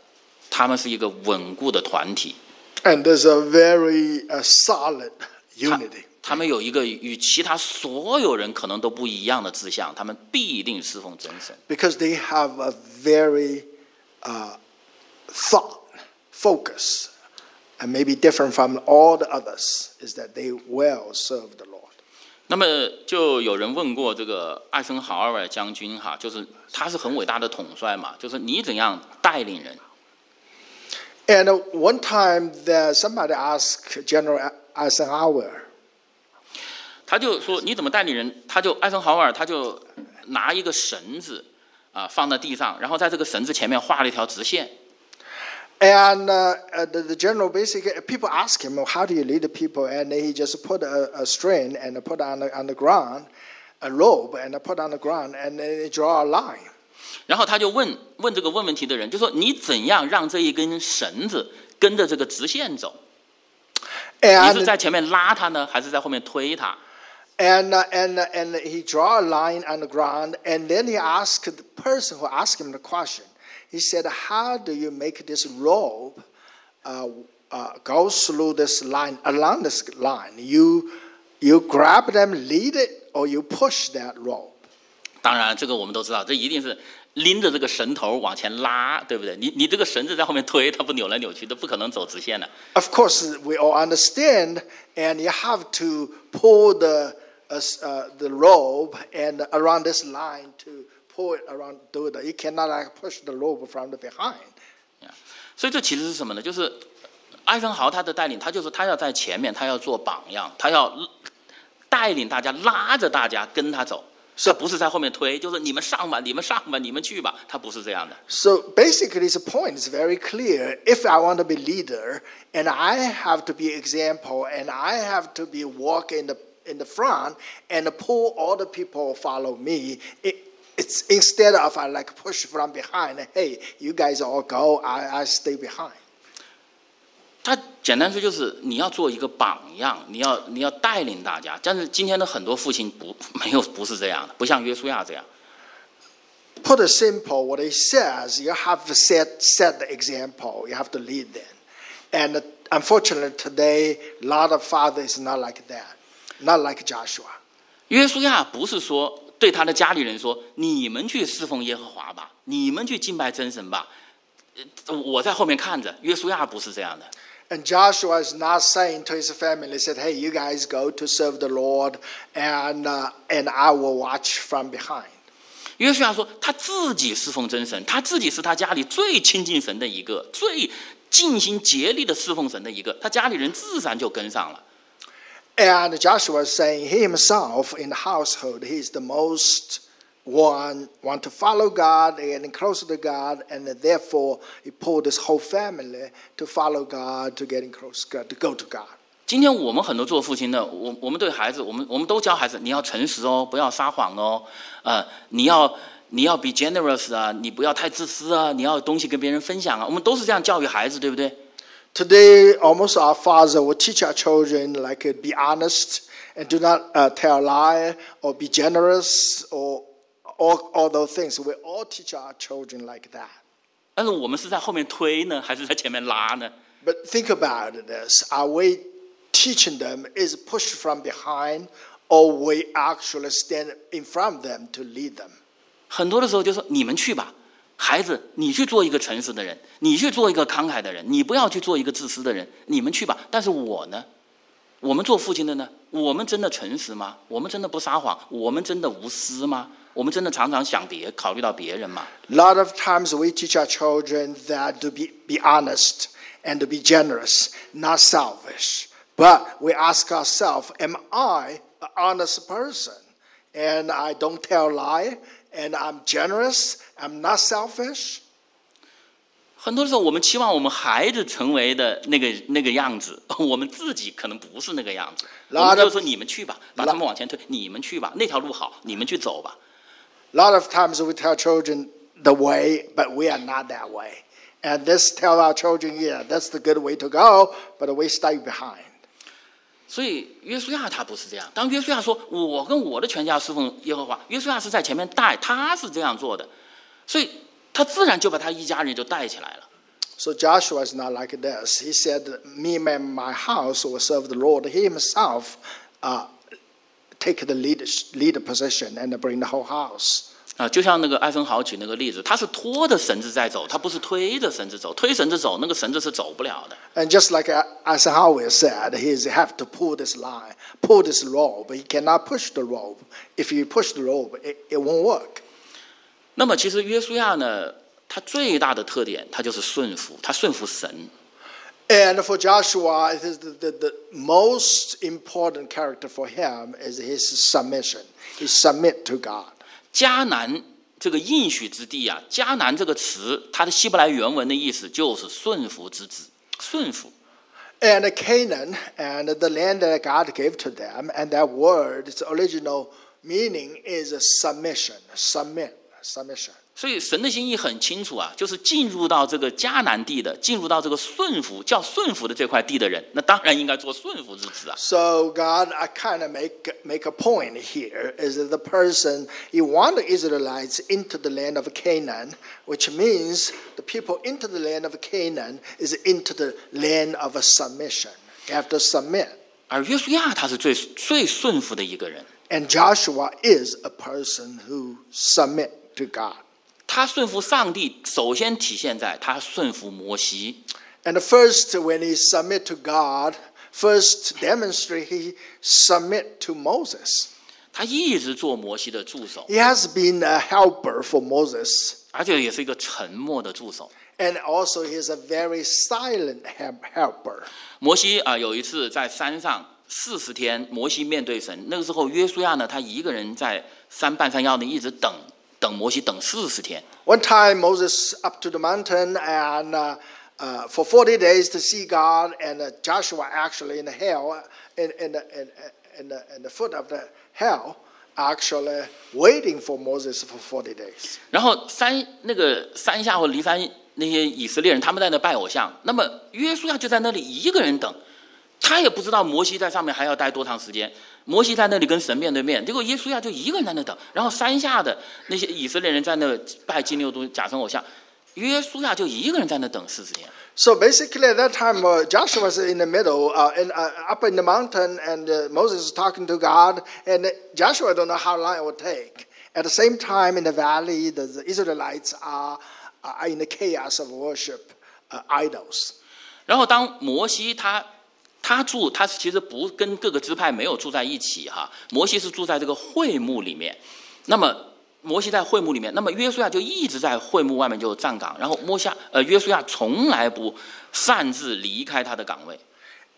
他们是一个稳固的团体， And there's a very uh, solid unity. 他们有一个与其他所有人可能都不一样的志向，他们必定侍奉真神。 because they have a very uh, thought focus and maybe different from all the others is that they will serve the Lord. 那么就有人问过这个艾森豪威尔将军哈，就是他是很伟大的统帅嘛，就是你怎样带领人？ And uh, one time that somebody asked General Eisenhower, 他就说你怎么带领人？他就艾森豪威尔他就拿一个绳子啊放在地上，然后在这个绳子前面画了一条直线。 and uh, uh, the, the general basically people ask him, "How do you lead the people?" And he just put a, a string and put on the, on the ground, a rope, and put on the ground, and then draw a line. 然后他就问问这个问问题的人，就说你怎样让这一根绳子跟着这个直线走？你是 And 在前面拉它呢，还是在后面推它？ And, uh, and, uh, and he draw a line on the ground, and then he asked the person who asked him the question. He said, "How do you make this rope uh, uh, go through this line along this line? You you grab them, lead it, or you push that rope?" 当然，这个我们都知道，这一定是拎着这个绳头往前拉，对不对？你你这个绳子在后面推，它不扭来扭去，都不可能走直线的。 Of course, we all understand, and you have to pull the uh, s- uh, the rope and around this line to pull it around. Do it. You cannot like push the rope from the behind. 所以这其实是什么呢？就是艾森豪他的带领，他就是他要在前面，他要做榜样，他要带领大家，拉着大家跟他走。这不是在后面推，就是你们上吧，你们上吧，你们去吧。他不是这样的。 So basically, the point is very clear. If I want to be leader, and I have to be example, and I have to be walk in the in the front and pull all the people follow me. It, it's instead of I like push from behind. Hey, you guys all go. I, I stay behind. 他简单说就是你要做一个榜样，你要你要带领大家。但是今天的很多父亲不没有不是这样的，不像约书亚这样。 Put it simple, what he says, you have to set set the example. You have to lead them. And unfortunately, today, a lot of fathers is not like that. not like Joshua. 约书亚不是说 对他的家里人说：“你们去侍奉耶和华吧，你们去敬拜真神吧，呃我在后面看着。”约书亚不是这样的。And Joshua is not saying to his family, said, "Hey, you guys go to serve the Lord, and uh, and I will watch from behind." 约书亚说他自己侍奉真神，他自己是他家里最亲近神的一个，最尽心竭力的侍奉神的一个，他家里人自然就跟上了。And Joshua is saying he himself in the household, he's the most one want to follow God and closer to God, and therefore he pulled his whole family to follow God, to getting close to God, to go to God. 今天我们很多做父亲的，我我们对孩子，我们我们都教孩子，你要诚实哦，不要撒谎哦，呃，你要你要 be generous 啊，你不要太自私啊，你要有东西跟别人分享啊，我们都是这样教育孩子，对不对？ Today, almost our father will teach our children like uh, be honest and do not uh, tell a lie or be generous or all, all those things. We all teach our children like that. 但是我们是在后面推呢，还是在前面拉呢？ But think about this. Are we teaching them is pushed from behind or we actually stand in front of them to lead them? 很多的时候就说你们去吧， 孩子，你去做一个诚实的人，你去做一个慷慨的人，你不要去做一个自私的人，你们去吧。但是我呢，我们做父亲的呢，我们真的诚实吗？我们真的不撒谎？我们真的无私吗？我们真的常常想别考虑到别人吗？ A lot of times we teach our children that to be, be honest and to be generous, not selfish. But we ask ourselves, am I an honest person? And I don't tell lie, and I'm generous, I'm not selfish. 很多时候，我们期望我们孩子成为的那个那个样子，我们自己可能不是那个样子。我 Lot 们就 of- 说你们去吧，把他们往前推，你们去吧，那条路好，你们去走吧。 A lot of times we tell children the way, but we are not that way. And this tell our children, yeah, that's the good way to go, but we stay behind. 所以约书亚他不是这样。当约书亚说“我跟我的全家侍奉耶和华”，约书亚是在前面带，他是这样做的，所以他自然就把他一家人就带起来了。 So Joshua is not like this. He said, "Me and my house will serve the Lord." He himself uh, take the lead, leader position and bring the whole house. 啊，就像那个艾森豪举那个例子，他是拖着绳子在走，他不是推着绳子走。推绳子走，那个绳子是走不了的。 And just like Eisenhower said, he have to pull this line, pull this rope. He cannot push the rope. If you push the rope, it, it won't work. 那么其实约书亚呢，他最大的特点，他就是顺服，他顺服神。 And for Joshua, it is the, the, the most important character for him is his submission. He submit to God. 迦南这个应许之地啊，迦南这个词，它的希伯来原文的意思就是顺服之子，顺服。And Canaan and the land that God gave to them, and that word's original meaning is a submission, submit. 所以神的心意很清楚啊，就是进入到这个迦南地的，进入到这个顺服叫顺服的这块地的人，那当然应该做顺服之子啊。 So God, I kind of make make a point here is that the person He want the Israelites into the land of Canaan, which means the people into the land of Canaan is into the land of a submission. You have to submit. 而约书亚他是最最顺服的一个人， And Joshua is a person who submit to God. 他顺服上帝，首先体现在他顺服摩西。 And the first, when he submit to God, first demonstrate he submit to Moses. 他一直做摩西的助手， He has been a helper for Moses, 而且也是一个沉默的助手。 and also he is a very silent help- helper. 摩西啊、有一次在山上四十天，摩西面对神。那个时候，约书亚呢，他一个人在山半山腰呢，一直等 等摩西等四十天。 One time Moses up to the mountain and uh, uh, for 40 days to see God, and uh, Joshua actually in the hell, in, in, the, in, in, the, in the foot of the hell, actually waiting for Moses for 40 days. 然后山那个山下或离山那些以色列人，他们在那拜偶像。那么约书亚就在那里一个人等， 他也不知道摩西在上面还要待多长时间。摩西在那里跟神面对面，结果约书亚就一个人在那等。然后山下的那些以色列人在那拜金牛犊、假神偶像， 约书亚就一个人在那等四十年。 So basically, at that time, uh, Joshua was in the middle, uh, in, uh, up in the mountain, and uh, Moses is talking to God, and Joshua don't know how long it would take. At the same time, in the valley, the, the Israelites are, are in the chaos of worship uh, idols. 然后当摩西他 他住，他其实不跟各个支派没有住在一起哈，摩西是住在这个会幕里面。那么摩西在会幕里面，那么约书亚就一直在会幕外面就站岗，然后摩西亚呃约书亚从来不擅自离开他的岗位。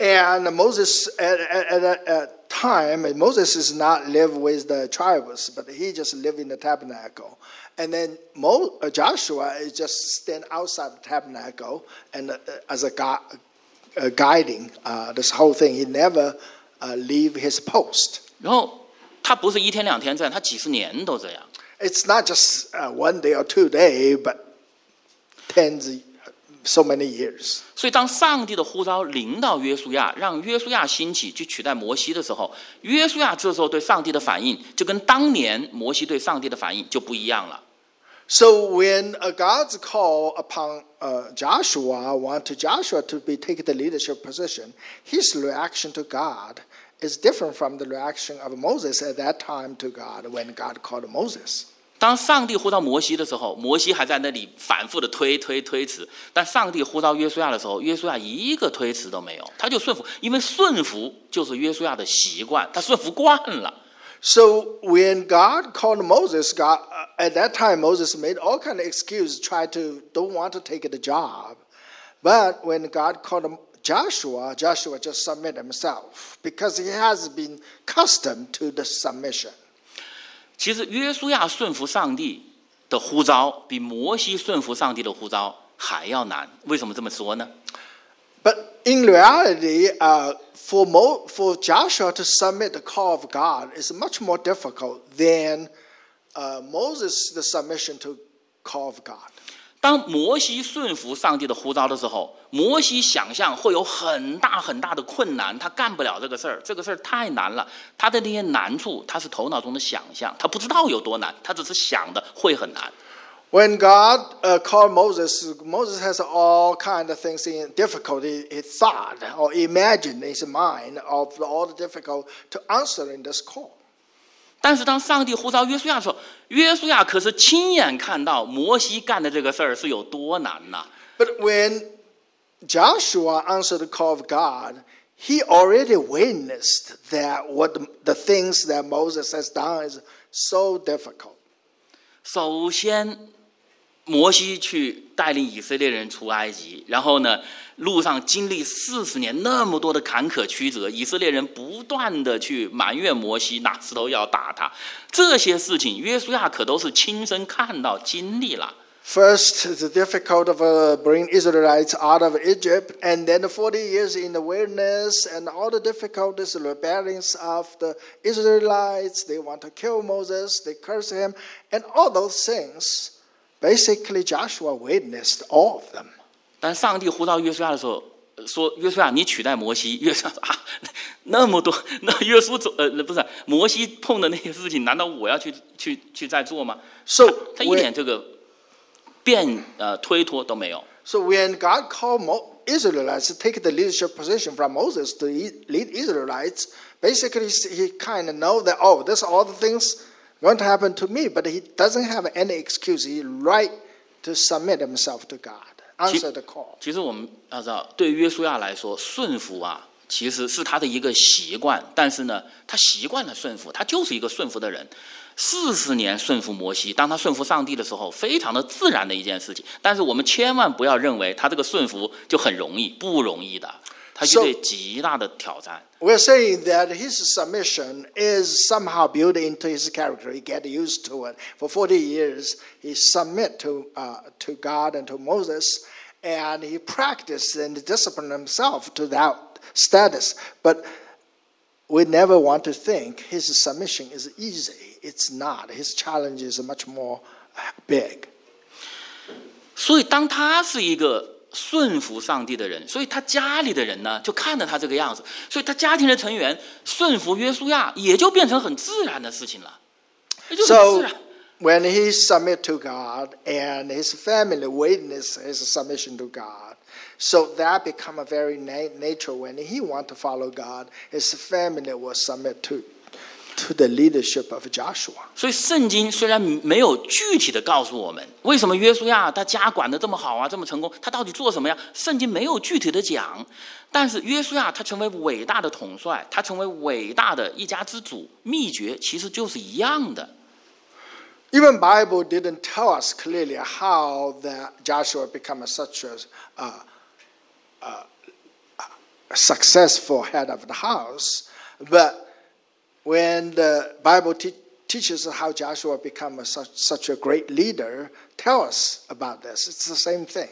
And Moses, at, at, at that at time, Moses is not live with the tribes, but he just live in the tabernacle. And then Mo, uh, Joshua is just stand outside the tabernacle and uh, as a gu- Uh, guiding uh, this whole thing. He never uh, leave his post. 然后他不是一天两天这样，他几十年都这样。It's not just uh, one day or two day, but tens, so many years. 所以当上帝的呼召临到约书亚，让约书亚兴起去取代摩西的时候，约书亚这时候对上帝的反应就跟当年摩西对上帝的反应就不一样了。So when uh, God's call upon uh, Joshua, wanted Joshua to be take the leadership position, his reaction to God is different from the reaction of Moses at that time to God when God called Moses. 当上帝呼召摩西的时候，摩西还在那里反复的推推推辞；但上帝呼召约书亚的时候，约书亚一个推辞都没有，他就顺服，因为顺服就是约书亚的习惯，他顺服惯了。 So when God called Moses, God uh, at that time Moses made all kind of excuse, try to don't want to take the job. But when God called him Joshua, Joshua just submit himself because he has been accustomed to the submission. 其实约书亚顺服上帝的呼召，比摩西顺服上帝的呼召还要难。为什么这么说呢？ But in reality, uh, for, Mo, for Joshua to submit the call of God is much more difficult than uh, Moses' the submission to call of God. 当摩西顺服上帝的呼召的时候，摩西想象会有很大很大的困难，他干不了这个事儿，这个事儿太难了。他的那些难处，他是头脑中的想象，他不知道有多难，他只是想的会很难。 When God uh, called Moses, Moses has all kind of things in difficulty. He thought or imagined in his mind of all the difficult to answer in this call. 但是当上帝呼召约书亚的时候，约书亚可是亲眼看到摩西干的这个事儿是有多难呐、 But when Joshua answered the call of God, he already witnessed that what the, the things that Moses has done is so difficult. 首先， 摩西去带领以色列人出埃及，然后呢，路上经历四十年那么多的坎坷曲折，以色列人不断的去埋怨摩西，拿石头要打他，这些事情约书亚可都是亲身看到、经历了。 First, the difficult of uh, bringing Israelites out of Egypt, and then the 40 years in the wilderness, and all the difficulties, the rebellions of the Israelites. They want to kill Moses, they curse him, and all those things. Basically, Joshua witnessed all of them. 但上帝呼召约书亚的时候，呃说：“约书亚，你取代摩西。”约书亚说：“啊，那么多，那约书走呃，不是摩西碰的那些事情，难道我要去去去再做吗？” So 他一 when- 点这个变呃推脱都没有。 So when God called Mo- Israelites to take the leadership position from Moses to e- lead Israelites, basically he kind of know that oh, this all the things Won't happen to me, but he doesn't have any excuse. He right to submit himself to God, answer the call. 其实我们要知道，对约书亚来说，顺服啊，其实是他的一个习惯。但是呢，他习惯了顺服，他就是一个顺服的人。四十年顺服摩西，当他顺服上帝的时候，非常的自然的一件事情。但是我们千万不要认为他这个顺服就很容易，不容易的，他遇 So- 对极大的挑战。 We're saying that his submission is somehow built into his character. He get used to it. For 40 years, he submit to, uh, to God and to Moses, and he practiced and disciplined himself to that status. But we never want to think his submission is easy. It's not. His challenge is much more big. 所以，当他是一个 顺服上帝的人，所以他家里的人呢，就看着他这个样子，所以他家庭的成员顺服约书亚，也就变成很自然的事情了，也就很 So 自然。 when he submit to God and his family witness his submission to God. So that become a very na- nature when he want to follow God, his family will submit to to the leadership of Joshua. 所以圣经虽然没有具体的告诉我们为什么约书亚他家管的这么好啊，这么成功，他到底做什么呀？圣经没有具体的讲，但是约书亚他成为伟大的统帅，他成为伟大的一家之主，秘诀其实就是一样的。 Even Bible didn't tell us clearly how that Joshua become a, such a, uh, uh, a successful head of the house, but when the Bible te- teaches how Joshua become a, such, such a great leader, tell us about this. It's the same thing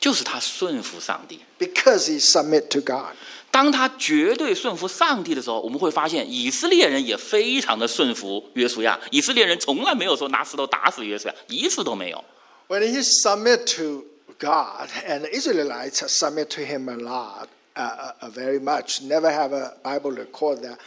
就是他顺服上帝。 because he submit to God. 当他绝对顺服上帝的时候，我们会发现以色列人也非常的顺服约书亚。以色列人从来没有说拿石头打死约书亚，一次都没有。 When he submit to God, and the Israelites submit to him a lot, uh, uh, uh, very much. Never have a Bible record that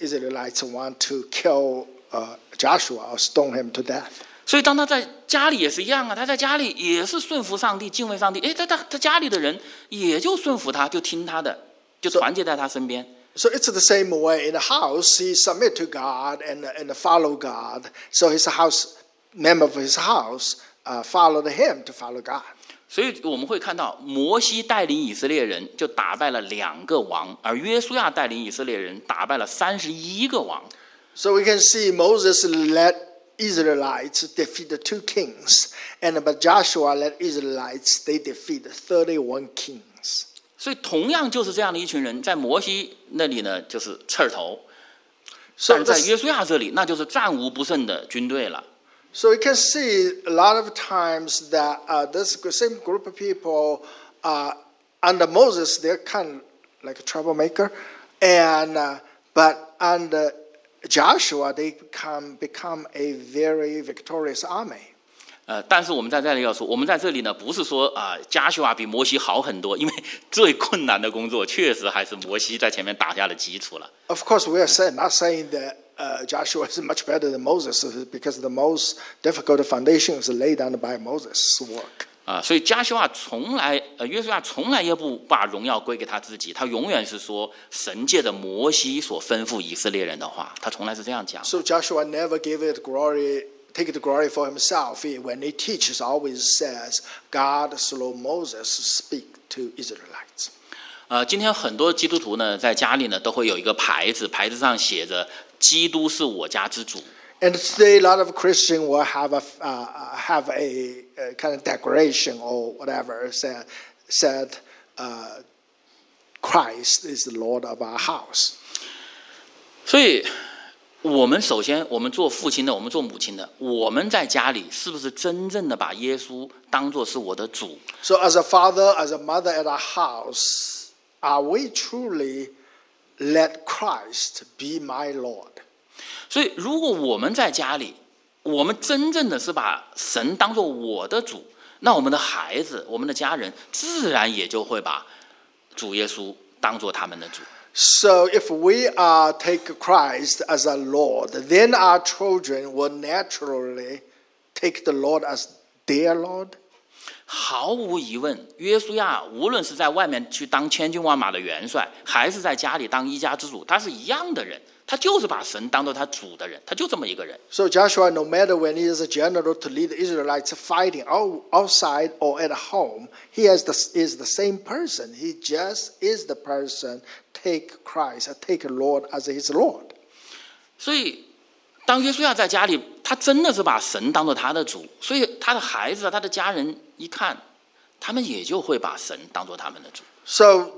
Israelites want to kill uh, Joshua or stone him to death. 所以当他在家里也是一样啊，他在家里也是顺服上帝、敬畏上帝。诶，他他他家里的人也就顺服他，就听他的，就团结在他身边。 So it's the same way in the house. He submit to God and, and follow God. So his house member of his house uh, followed him to follow God. 所以我们会看到，摩西带领以色列人就打败了两个王，而约书亚带领以色列人打败了三十一个王。So we can see Moses led Israelites defeat the two kings, and but Joshua led Israelites they defeat thirty-one kings. 所以同样就是这样的一群人，在摩西那里呢就是刺儿头，So, 但在约书亚这里那就是战无不胜的军队了。So you can see a lot of times that uh, this same group of people uh, under Moses they're kind of like a troublemaker, and uh, but under Joshua they become become a very victorious army. 呃，但是我们在这里要说，我们在这里呢，不是说啊，加修啊比摩西好很多，因为最困难的工作确实还是摩西在前面打下了基础了。Of course, we are saying, not saying that uh, Joshua is much better than Moses because the most difficult foundation is laid down by Moses' work. 啊，所以加修啊从来，呃，约书亚从来也不把荣耀归给他自己，他永远是说神借着摩西所吩咐以色列人的话，他从来是这样讲。So Joshua never gave it glory, take the glory for himself. He, when he teaches, always says, God through Moses speak to Israelites. 呃，今天很多基督徒呢，在家里呢都会有一个牌子，牌子上写着“基督是我家之主”。 And today, a lot of Christians will have a uh, have a, a kind of declaration or whatever said said uh, Christ is the Lord of our house. 所以， 我们首先，我们做父亲的，我们做母亲的，我们在家里是不是真正的把耶稣当做是我的主？So, as a father, as a mother at our house, are we truly let Christ be my Lord? 所以，如果我们在家里，我们真正的是把神当做我的主，那我们的孩子、我们的家人，自然也就会把主耶稣当做他们的主。So, if we are take Christ as our Lord, then our children will naturally take the Lord as their Lord. 毫无疑问，约书亚无论是在外面去当千军万马的元帅，还是在家里当一家之主，他是一样的人， 他就是把神当做他主的人，他就这么一个人。 So Joshua, no matter when he is a general to lead the Israelites fighting out, outside or at home, he has the, is the same person. He just is the person. Take Christ, take Lord as his Lord. 所以，当约书亚在家里，他真的是把神当做他的主，所以他的孩子啊，他的家人一看，他们也就会把神当做他们的主。 So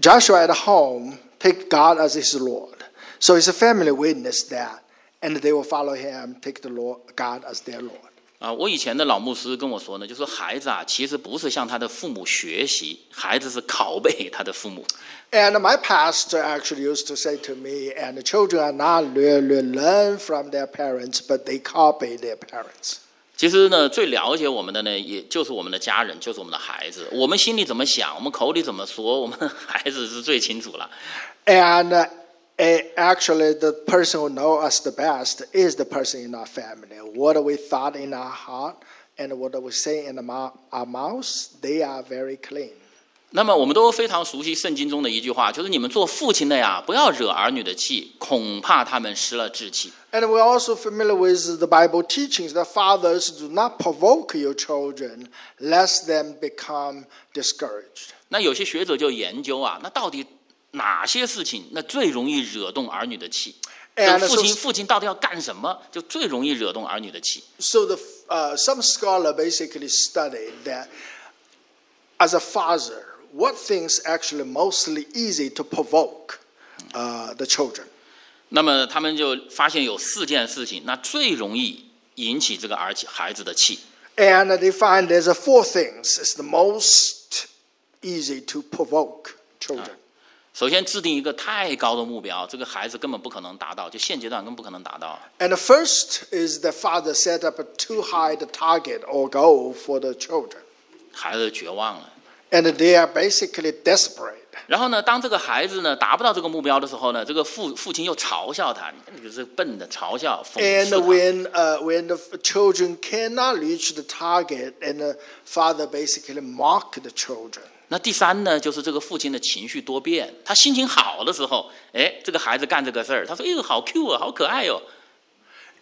Joshua at home take God as his Lord. So his family witnessed that, and they will follow him, take the Lord God as their Lord. 啊，我以前的老牧师跟我说呢，就说孩子啊，其实不是向他的父母学习，孩子是拷贝他的父母。 And my pastor actually used to say to me, and the children are not really learn from their parents, but they copy their parents. 其实呢，最了解我们的呢，也就是我们的家人，就是我们的孩子。我们心里怎么想，我们口里怎么说，我们的孩子是最清楚了。 And uh, And actually, the person who knows us the best is the person in our family. What we thought in our heart and what we say in our our mouths, they are very clean. 那么我们都非常熟悉圣经中的一句话，就是你们做父亲的呀，不要惹儿女的气，恐怕他们失了志气。 And we're also familiar with the Bible teachings that fathers do not provoke your children, lest them become discouraged. 那有些学者就研究啊，那到底哪些事情那最容易惹动儿女的气？就 And 父 so, 亲父亲到底要干什么，就最容易惹动儿女的气？ so the, uh, some scholar basically studied that as a father, what things actually mostly easy to provoke uh, the children. 那么他们就发现有四件事情，那最容易引起这个儿孩子的气。 And they find there's a four things is the most easy to provoke children. 首先制定一个太高的目标，这个孩子根本不可能达到，就现阶段根本不可能达到。 And the first is the father set up a too high the target or goal for the children. 孩子绝望了。 And they are basically desperate. 然后呢，当这个孩子呢达不到这个目标的时候呢，这个父父亲又嘲笑他，你看你就是笨的，嘲笑讽 And 刺他。 when, uh, when the f- children cannot reach the target, and the father basically mock the children. 那第三呢，就是这个父亲的情绪多变。他心情好的时候，哎，这个孩子干这个事儿，他说：“哎呦，好 Q 啊，好可爱哟、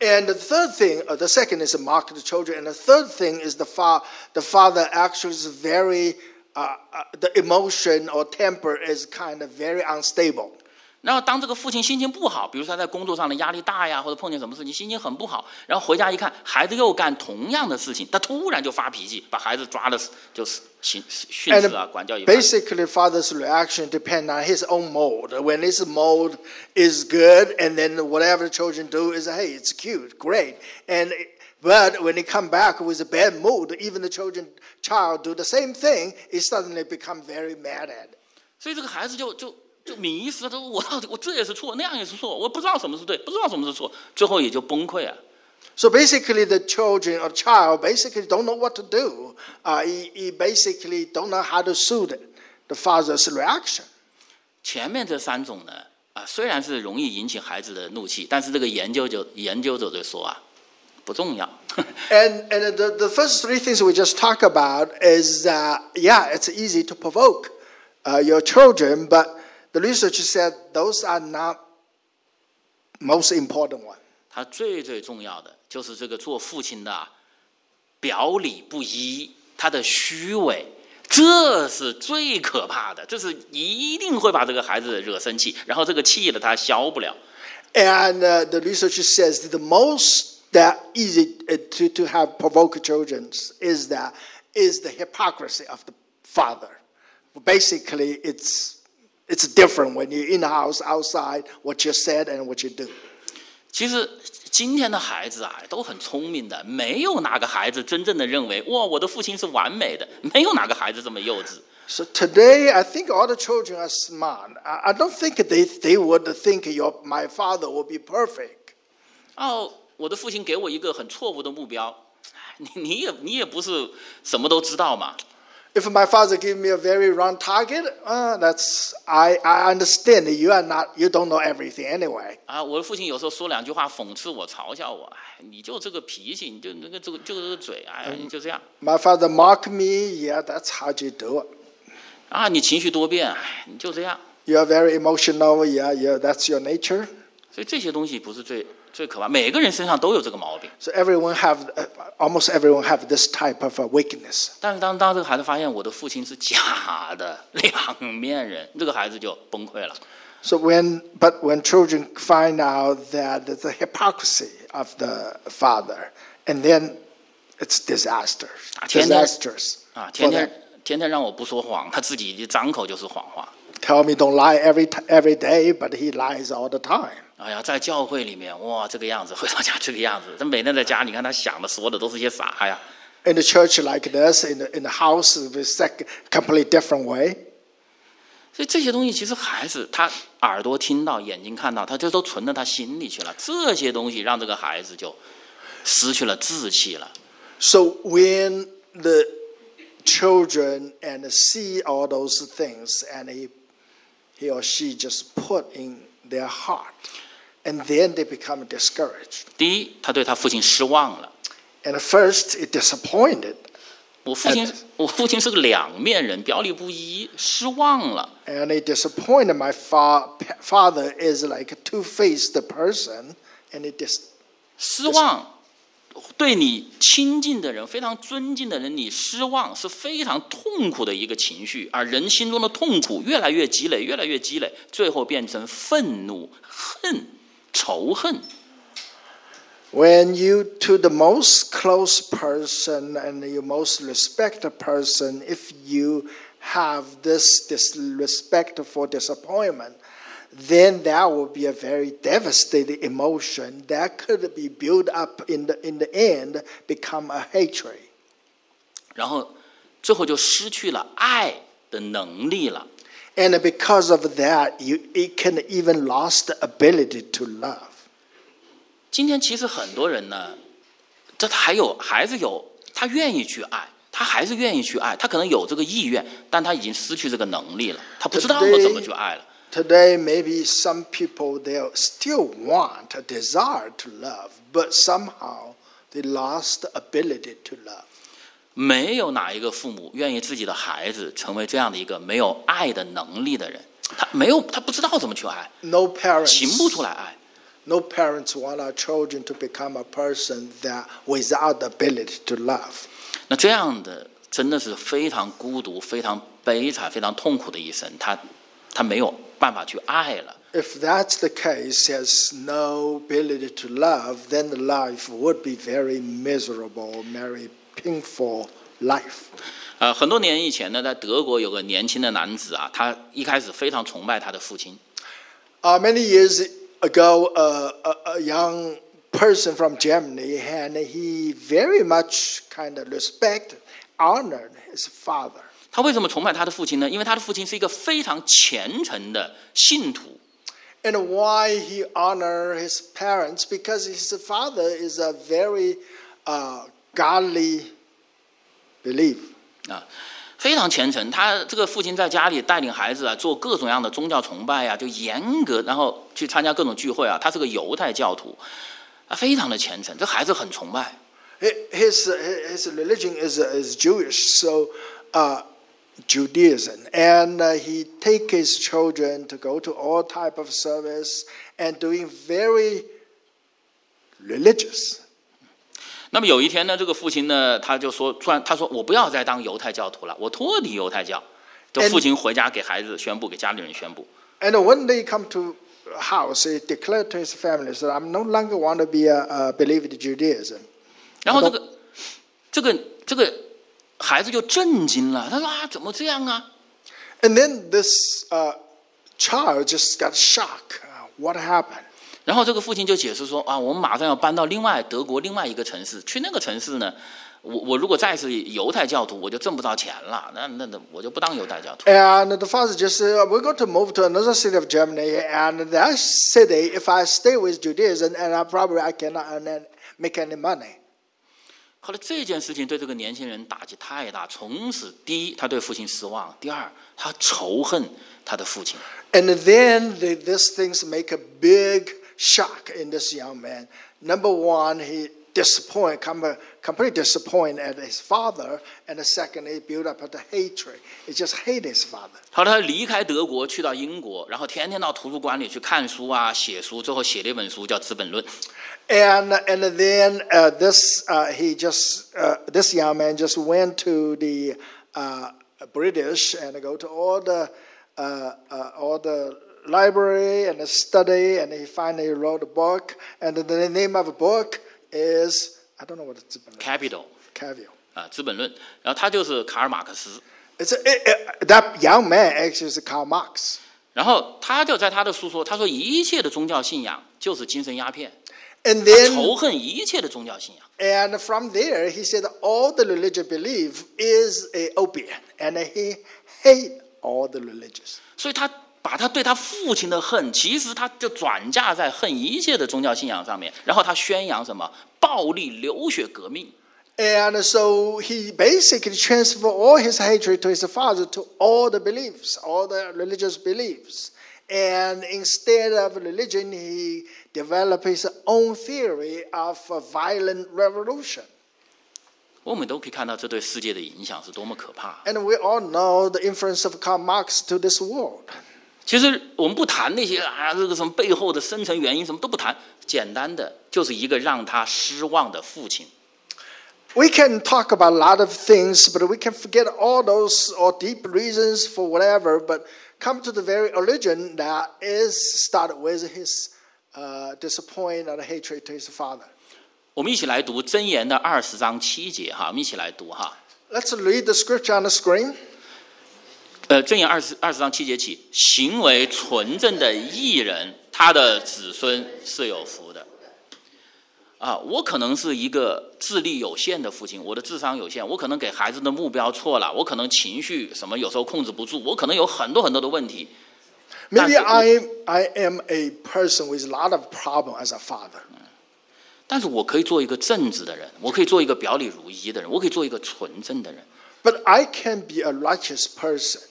And the third thing, uh, the second is to mock the children, and the third thing is the, fa- the father actually is very, uh, uh, the emotion or temper is kind of very unstable. 然后当这个父亲心情不好，比如说他在工作上的压力大呀，或者碰见什么事情心情很不好，然后回家一看，孩子又干同样的事情，他突然就发脾气，把孩子抓了，就是训训 And 斥啊，管教一番。 basically, father's reaction depends on his own mode. When his mode is good, and then whatever the children do is, hey, it's cute, great. And but when they come back with a bad mood, even the children child do the same thing, it suddenly become very mad at. 所以这个孩子就就就迷失了，他说我到底我这也是错，那样也是错，我不知道什么是对，不知道什么是错，最后也就崩溃啊。 So basically, the children or child basically don't know what to do. Uh, he, he basically don't know how to suit it, the father's reaction. 前面这三种呢，啊，虽然是容易引起孩子的怒气，但是这个研究就研究者就说啊， 不重要。 And and the, the first three things we just talked about is uh, yeah, it's easy to provoke uh, your children, but the research said those are not most important one. 他最最重要的就是这个做父亲的啊表里不一，他的虚伪，这是最可怕的，这是一定会把这个孩子惹生气，然后这个气了他消不了。 And uh, the research says that the most that easy uh, to, to have provoke children is that is the hypocrisy of the father. Basically, it's it's different when you're in the house, outside, what you said and what you do. 其实今天的孩子啊，都很聪明的，没有哪个孩子真正的认为哇，我的父亲是完美的，没有哪个孩子这么幼稚。 So today, I think all the children are smart. I, I don't think they, they would think your, my father will be perfect. 哦， 我的父亲给我一个很错误的目标，哎你你也你也不是什么都知道嘛。 If my father give me a very wrong target, uh, that's I, I understand that you are not you don't know everything anyway. 啊，我的父亲有时候说两句话讽刺我、嘲笑我，哎，你就这个脾气，你就那个这个就这个嘴，哎，你就这样 My father mock me, yeah, that's how you do it. 啊，你情绪多变，哎，你就这样。 You are very emotional, yeah, yeah, that's your nature. 所以这些东西不是最 最可怕，每个人身上都有这个毛病。So everyone have uh, almost everyone have this type of weakness. 但是当当这个孩子发现我的父亲是假的两面人，这个孩子就崩溃了。So when, but when children find out that a hypocrisy of the father, and then it's disaster, 啊，天天- disastrous. 啊，天天天天让我不说谎，他自己一张口就是谎话。Tell me don't lie every every day, but he lies all the time. 哎呀，在教会里面，哇，这个样子，回到家这个样子，他每天在家，你看他想的说的都是些啥呀？In the church like this, in the, in the house, it's sec- completely different way. 所以这些东西其实孩子他耳朵听到，眼睛看到，他这都存到他心里去了。这些东西让这个孩子就失去了志气了。So when the children and see all those things, and he, he or she just put in their heart. And then they become discouraged. 第一，他对他父亲失望了。And at first, it disappointed. 我父亲，我父亲是个两面人，表里不一，失望了。And it disappointed my fa- father is like a two-faced person. And it dis- 失望，对你亲近的人、非常尊敬的人，你失望是非常痛苦的一个情绪，而人心中的痛苦越来越积累，越来越积累，最后变成愤怒、恨、仇恨。 When you, to the most close person and your most respected person, if you have this, this respect for disappointment, then that will be a very devastating emotion that could be built up in the, in the end, become a hatred. 然后最后就失去了爱的能力了。 And because of that, you it can even lost the ability to love. 今天其实很多人呢，这他还有还是有他愿意去爱，他还是愿意去爱，他可能有这个意愿，但他已经失去这个能力了，他不知道 Today- 怎么去爱了。 Today, maybe some people they still want a desire to love, but somehow they lost the ability to love. 没有哪一个父母愿意自己的孩子成为这样的一个没有爱的能力的人，他没有，他不知道怎么去爱，No parents, 行不出来爱。no parents want our children to become a person that without the ability to love. 那这样的真的是非常孤独、非常悲惨、非常痛苦的一生，他他没有办法去爱了。If that's the case, has no ability to love, then the life would be very miserable, very painful life. 呃，很多年以前呢，在德国有个年轻的男子啊，他一开始非常崇拜他的父亲， Uh, many years ago, uh, a, a young person from Germany, and he very much kind of respect, honored his father. 他为什么崇拜他的父亲呢？因为他的父亲是一个非常虔诚的信徒， And why he honor his parents? Because his father is a very uh, godly belief. 啊，非常虔诚。他这个父亲在家里带领孩子啊，做各种各样的宗教崇拜啊，就严格，然后去参加各种聚会啊。他是个犹太教徒，啊，非常的虔诚。这孩子很崇拜。 Hi- His, his religion is, is Jewish, so uh, Judaism. And uh, he take his children to go to all type of service and doing very religious. 那么有一天呢，这个父亲呢，他就说，突然他说，我不要再当犹太教徒了，我脱离犹太教。这父亲回家给孩子宣布，给家里人宣布。And when they come to house, he declared to his family, that I'm no longer want to be a, believer in Judaism. 然后这个这个这个孩子就震惊了，他说啊，怎么这样啊？And then this uh, child just got shocked. Uh, what happened? 然后这个父亲就解释说啊，我们马上要搬到另外德国另外一个城市，去那个城市呢，我我如果再是犹太教徒，我就挣不着钱了，那那那我就不当犹太教徒。 And the father just said, We're going to move to another city of Germany. And that city, if I stay with Judaism, and I probably I cannot earn any- make any money. 后来这件事情对这个年轻人打击太大，从此第一他对父亲失望，第二他仇恨他的父亲。 And then the, these things make a big shock in this young man. Number one, he disappointed, com- completely disappointed at his father. And the second, he built up the hatred. He just hate his father. 后来他离开德国去到英国，然后天天到图书馆里去看书啊、写书，最后写了一本书叫《资本论》。 And and then uh, this uh, he just uh, this young man just went to the uh, British and go to all the uh, uh, all the library and study and he finally wrote a book and the, the name of the book is I don't know what it's Capital caviar. 啊，《资本论》，然后他就是卡尔马克思， It's a, it, it- that young man actually is Karl Marx. 然后他就在他的书说，他说一切的宗教信仰就是精神鸦片， And 他 then 仇恨一切的宗教信仰。 And from there, he said all the religious belief is a opium, and he hate all the religious. 所以他 把他对他父亲的恨，其实他就转嫁在恨一切的宗教信仰上面，然后他宣扬什么暴力流血革命。And so he basically transferred all his hatred to his father to all the beliefs, all the religious beliefs. And instead of religion, he developed his own theory of a violent revolution. 我们都可以看到这对世界的影响是多么可怕。And we all know the influence of Karl Marx to this world. 其实我们不谈那些啊，这个什么背后的深层原因，什么都不谈，简单的就是一个让他失望的父亲。 We can talk about a lot of things, but we can forget all those or deep reasons for whatever, but come to the very origin that is started with his uh, disappointment and hatred to his father. 我们一起来读箴言的二十章七节哈，我们一起来读哈。 Let's read the scripture on the screen. 呃，箴言二十二十章七节起，行为纯正的艺人，他的子孙是有福的。啊，我可能是一个智力有限的父亲，我的智商有限，我可能给孩子的目标错了，我可能情绪什么有时候控制不住，我可能有很多很多的问题。Maybe I, I am a person with a lot of problem as a father. 但是我可以做一个正直的人，我可以做一个表里如一的人，我可以做一个纯正的人。But I can be a righteous person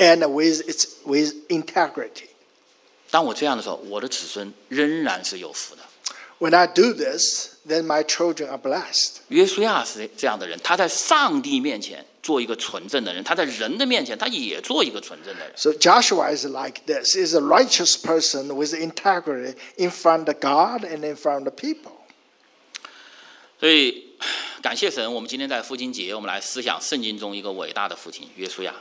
and with, its, with integrity. 当我这样的时候，我的子孙仍然是有福的。 When I do this, then my children are blessed. 约书亚是这样的人，他在上帝面前做一个纯正的人，他在人的面前他也做一个纯正的人。 So Joshua is like this. He's a righteous person with integrity in front of God and in front of people. 所以，感谢神，我们今天在父亲节，我们来思想圣经中一个伟大的父亲约书亚。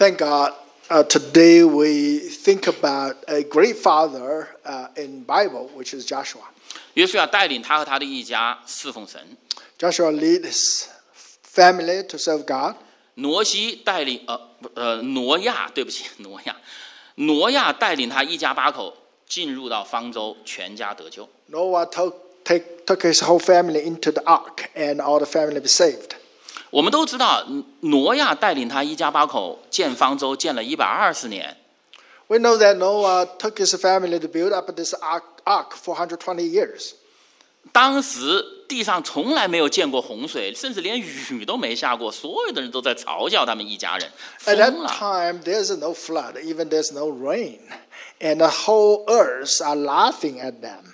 Thank God. Uh, today we think about a great father uh, in Bible, which is Joshua. 约书亚带领他和他的一家侍奉神， Joshua lead his family to serve God. 挪西带领呃不呃挪亚，对不起，挪亚，挪亚带领他一家八口进入到方舟，全家得救。 Noah took, take, took his whole family into the ark, and all the family be saved. 我们都知道，挪亚带领他一家八口建方舟，建了一百二十年。We know that Noah took his family to build up this ark, ark for 120 years. 当时地上从来没有见过洪水，甚至连雨都没下过，所有的人都在嘲笑他们一家人 At that。time, there's no flood, even there's no rain, and the whole earth are laughing at them.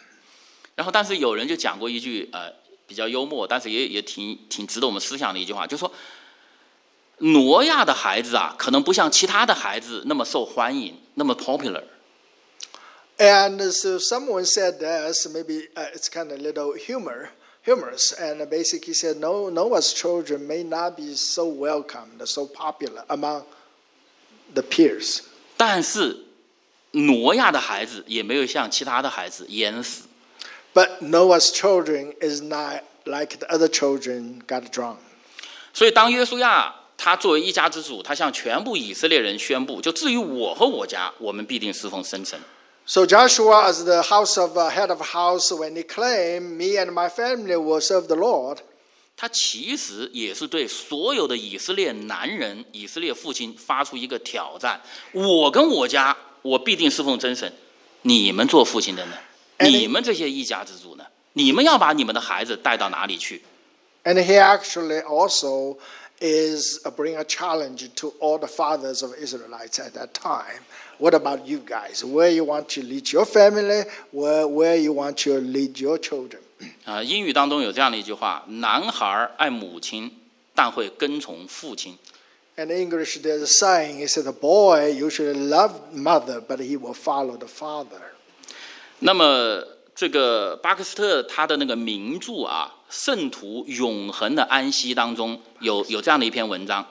然后，但是有人就讲过一句呃比较幽默，但是也也挺挺值得我们思想的一句话，就是说挪亚的孩子啊，可能不像其他的孩子那么受欢迎，那么 popular。And so someone said this, maybe uh, it's kind of little humor, humorous, and basically said, no, Noah's children may not be so welcomed, so popular among the peers. 但是挪亚的孩子也没有像其他的孩子淹死。But Noah's children is not like the other children got drowned. 所以，当约书亚他作为一家之主，他向全部以色列人宣布：就至于我和我家，我们必定侍奉生神。So Joshua, as the house of uh, head of house, when he claimed, "Me and my family will serve the Lord," 他其实也是对所有的以色列男人、以色列父亲发出一个挑战：我跟我家，我必定侍奉真神。你们做父亲的呢？And- 你们这些一家之主呢？你们要把你们的孩子带到哪里去？ and he actually also is uh, bring a challenge to all the fathers of Israelites at that time. What about you guys? Where you want to lead your family? Where where you want to lead your children? 啊、英语当中有这样的一句话：男孩爱母亲，但会跟从父亲。 In English, there's a saying. It says, "The boy usually love mother, but he will follow the father." 那么这个巴克斯特他的那个名著啊，《圣徒永恒的安息》当中有有这样的一篇文章。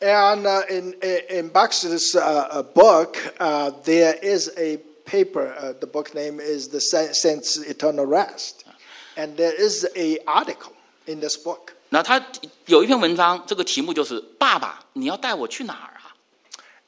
And uh, in in Baxter's uh, uh, book, uh, there is a paper. the book name is "The Saints' Eternal Rest," and there is a article in this book. 那他有一篇文章，这个题目就是“爸爸，你要带我去哪儿啊？”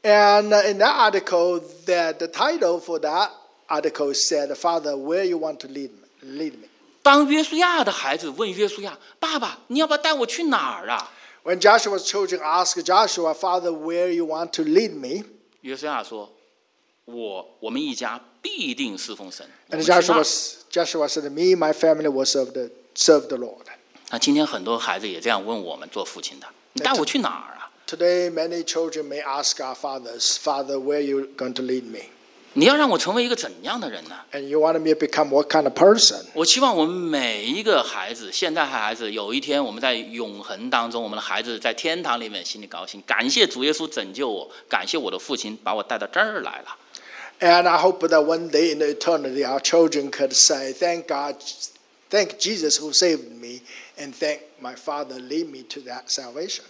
In that article, that the title for that article said, "Father, where you want to lead me?" Lead me. ”？当约书亚的孩子问约书亚：“爸爸，你要不要带我去哪儿啊 When Joshua's children asked Joshua, "Father, where you want to lead me?" 约书亚说：“我我们一家必定侍奉神。我 And 们去那儿 Joshua Joshua said, "Me, and my family will serve the serve the Lord." 那今天很多孩子也这样问我们做父亲的：“你带我去哪儿啊？ Today, many children may ask our fathers, Father, where are you going to lead me? 你要让我成为一个怎样的人呢？ And you want me to become what kind of person? 我希望我们每一个孩子，现在孩子，有一天我们在永恒当中，我们的孩子在天堂里面心里高兴，感谢主耶稣拯救我，感谢我的父亲把我带到这儿来了。 And I hope that one day in eternity, our children could say, Thank God, thank Jesus who saved me, and thank my Father lead me to that salvation.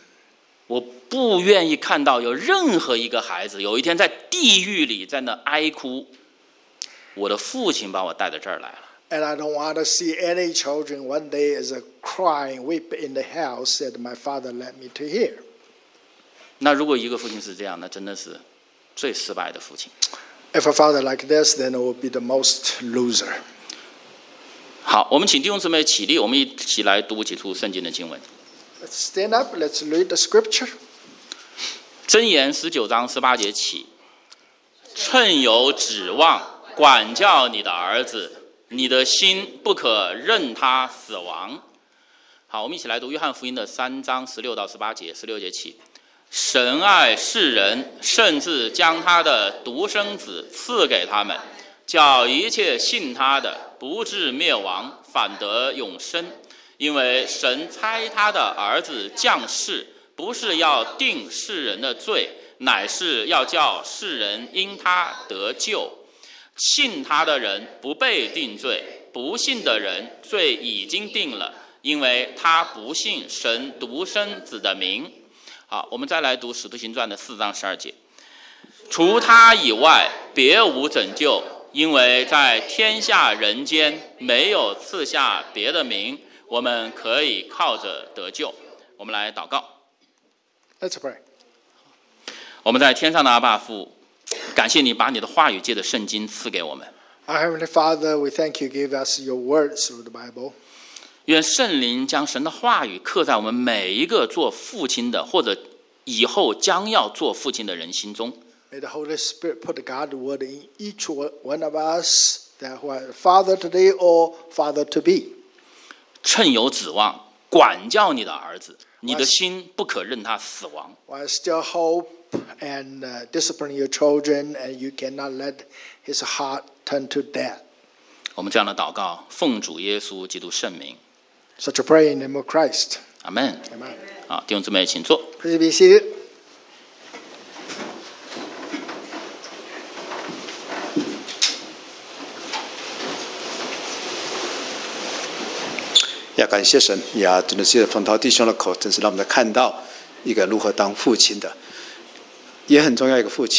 我不愿意看到有任何一个孩子有一天在地狱里在那哀哭，我的父亲把我带到这儿来了。And I don't want to see any children one day as a crying, weep in the house that my father led me to here. 那如果一个父亲是这样，那真的是最失败的父亲。If a father like this, then it will be the most loser. 好，我们请弟兄姊妹起立，我们一起来读几处圣经的经文。Let's stand up, let's read the scripture. 箴言十九章十八节起，趁有指望，管教你的儿子，你的心不可任他死亡。好，我们一起来读约翰福音的三章十六到十八节，十六节起，神爱世人，甚至将他的独生子赐给他们，叫一切信他的不至灭亡，反得永生。因为神差他的儿子降世，不是要定世人的罪，乃是要叫世人因他得救。信他的人不被定罪，不信的人罪已经定了，因为他不信神独生子的名。好，我们再来读《使徒行传》的四章十二节。除他以外，别无拯救，因为在天下人间没有赐下别的名，我们可以靠着得救。我们来祷告。 Let's pray. 我们在天上的阿爸父，感谢你把你的话语借着圣经赐给我们。 Our Heavenly Father, we thank you give us your words through the Bible. 愿圣灵将神的话语刻在我们每一个做父亲的，或者以后将要做父亲的人心中。 May the Holy Spirit put God's word in each one of us that who are father today or father to be. 趁有指望，管教你的儿子，你的心不可任他死亡。While still hope and uh, discipline your children, and you cannot let his heart turn to death. 我们这样的祷告，奉主耶稣基督圣名，Such a prayer in the name of Christ. 阿门。Amen. 好，弟兄姊妹，请坐。Please be seated. 要，感谢神呀！真的是冯涛弟兄的口，真是让我们看到一个如何当父亲的，也很重要一个父亲。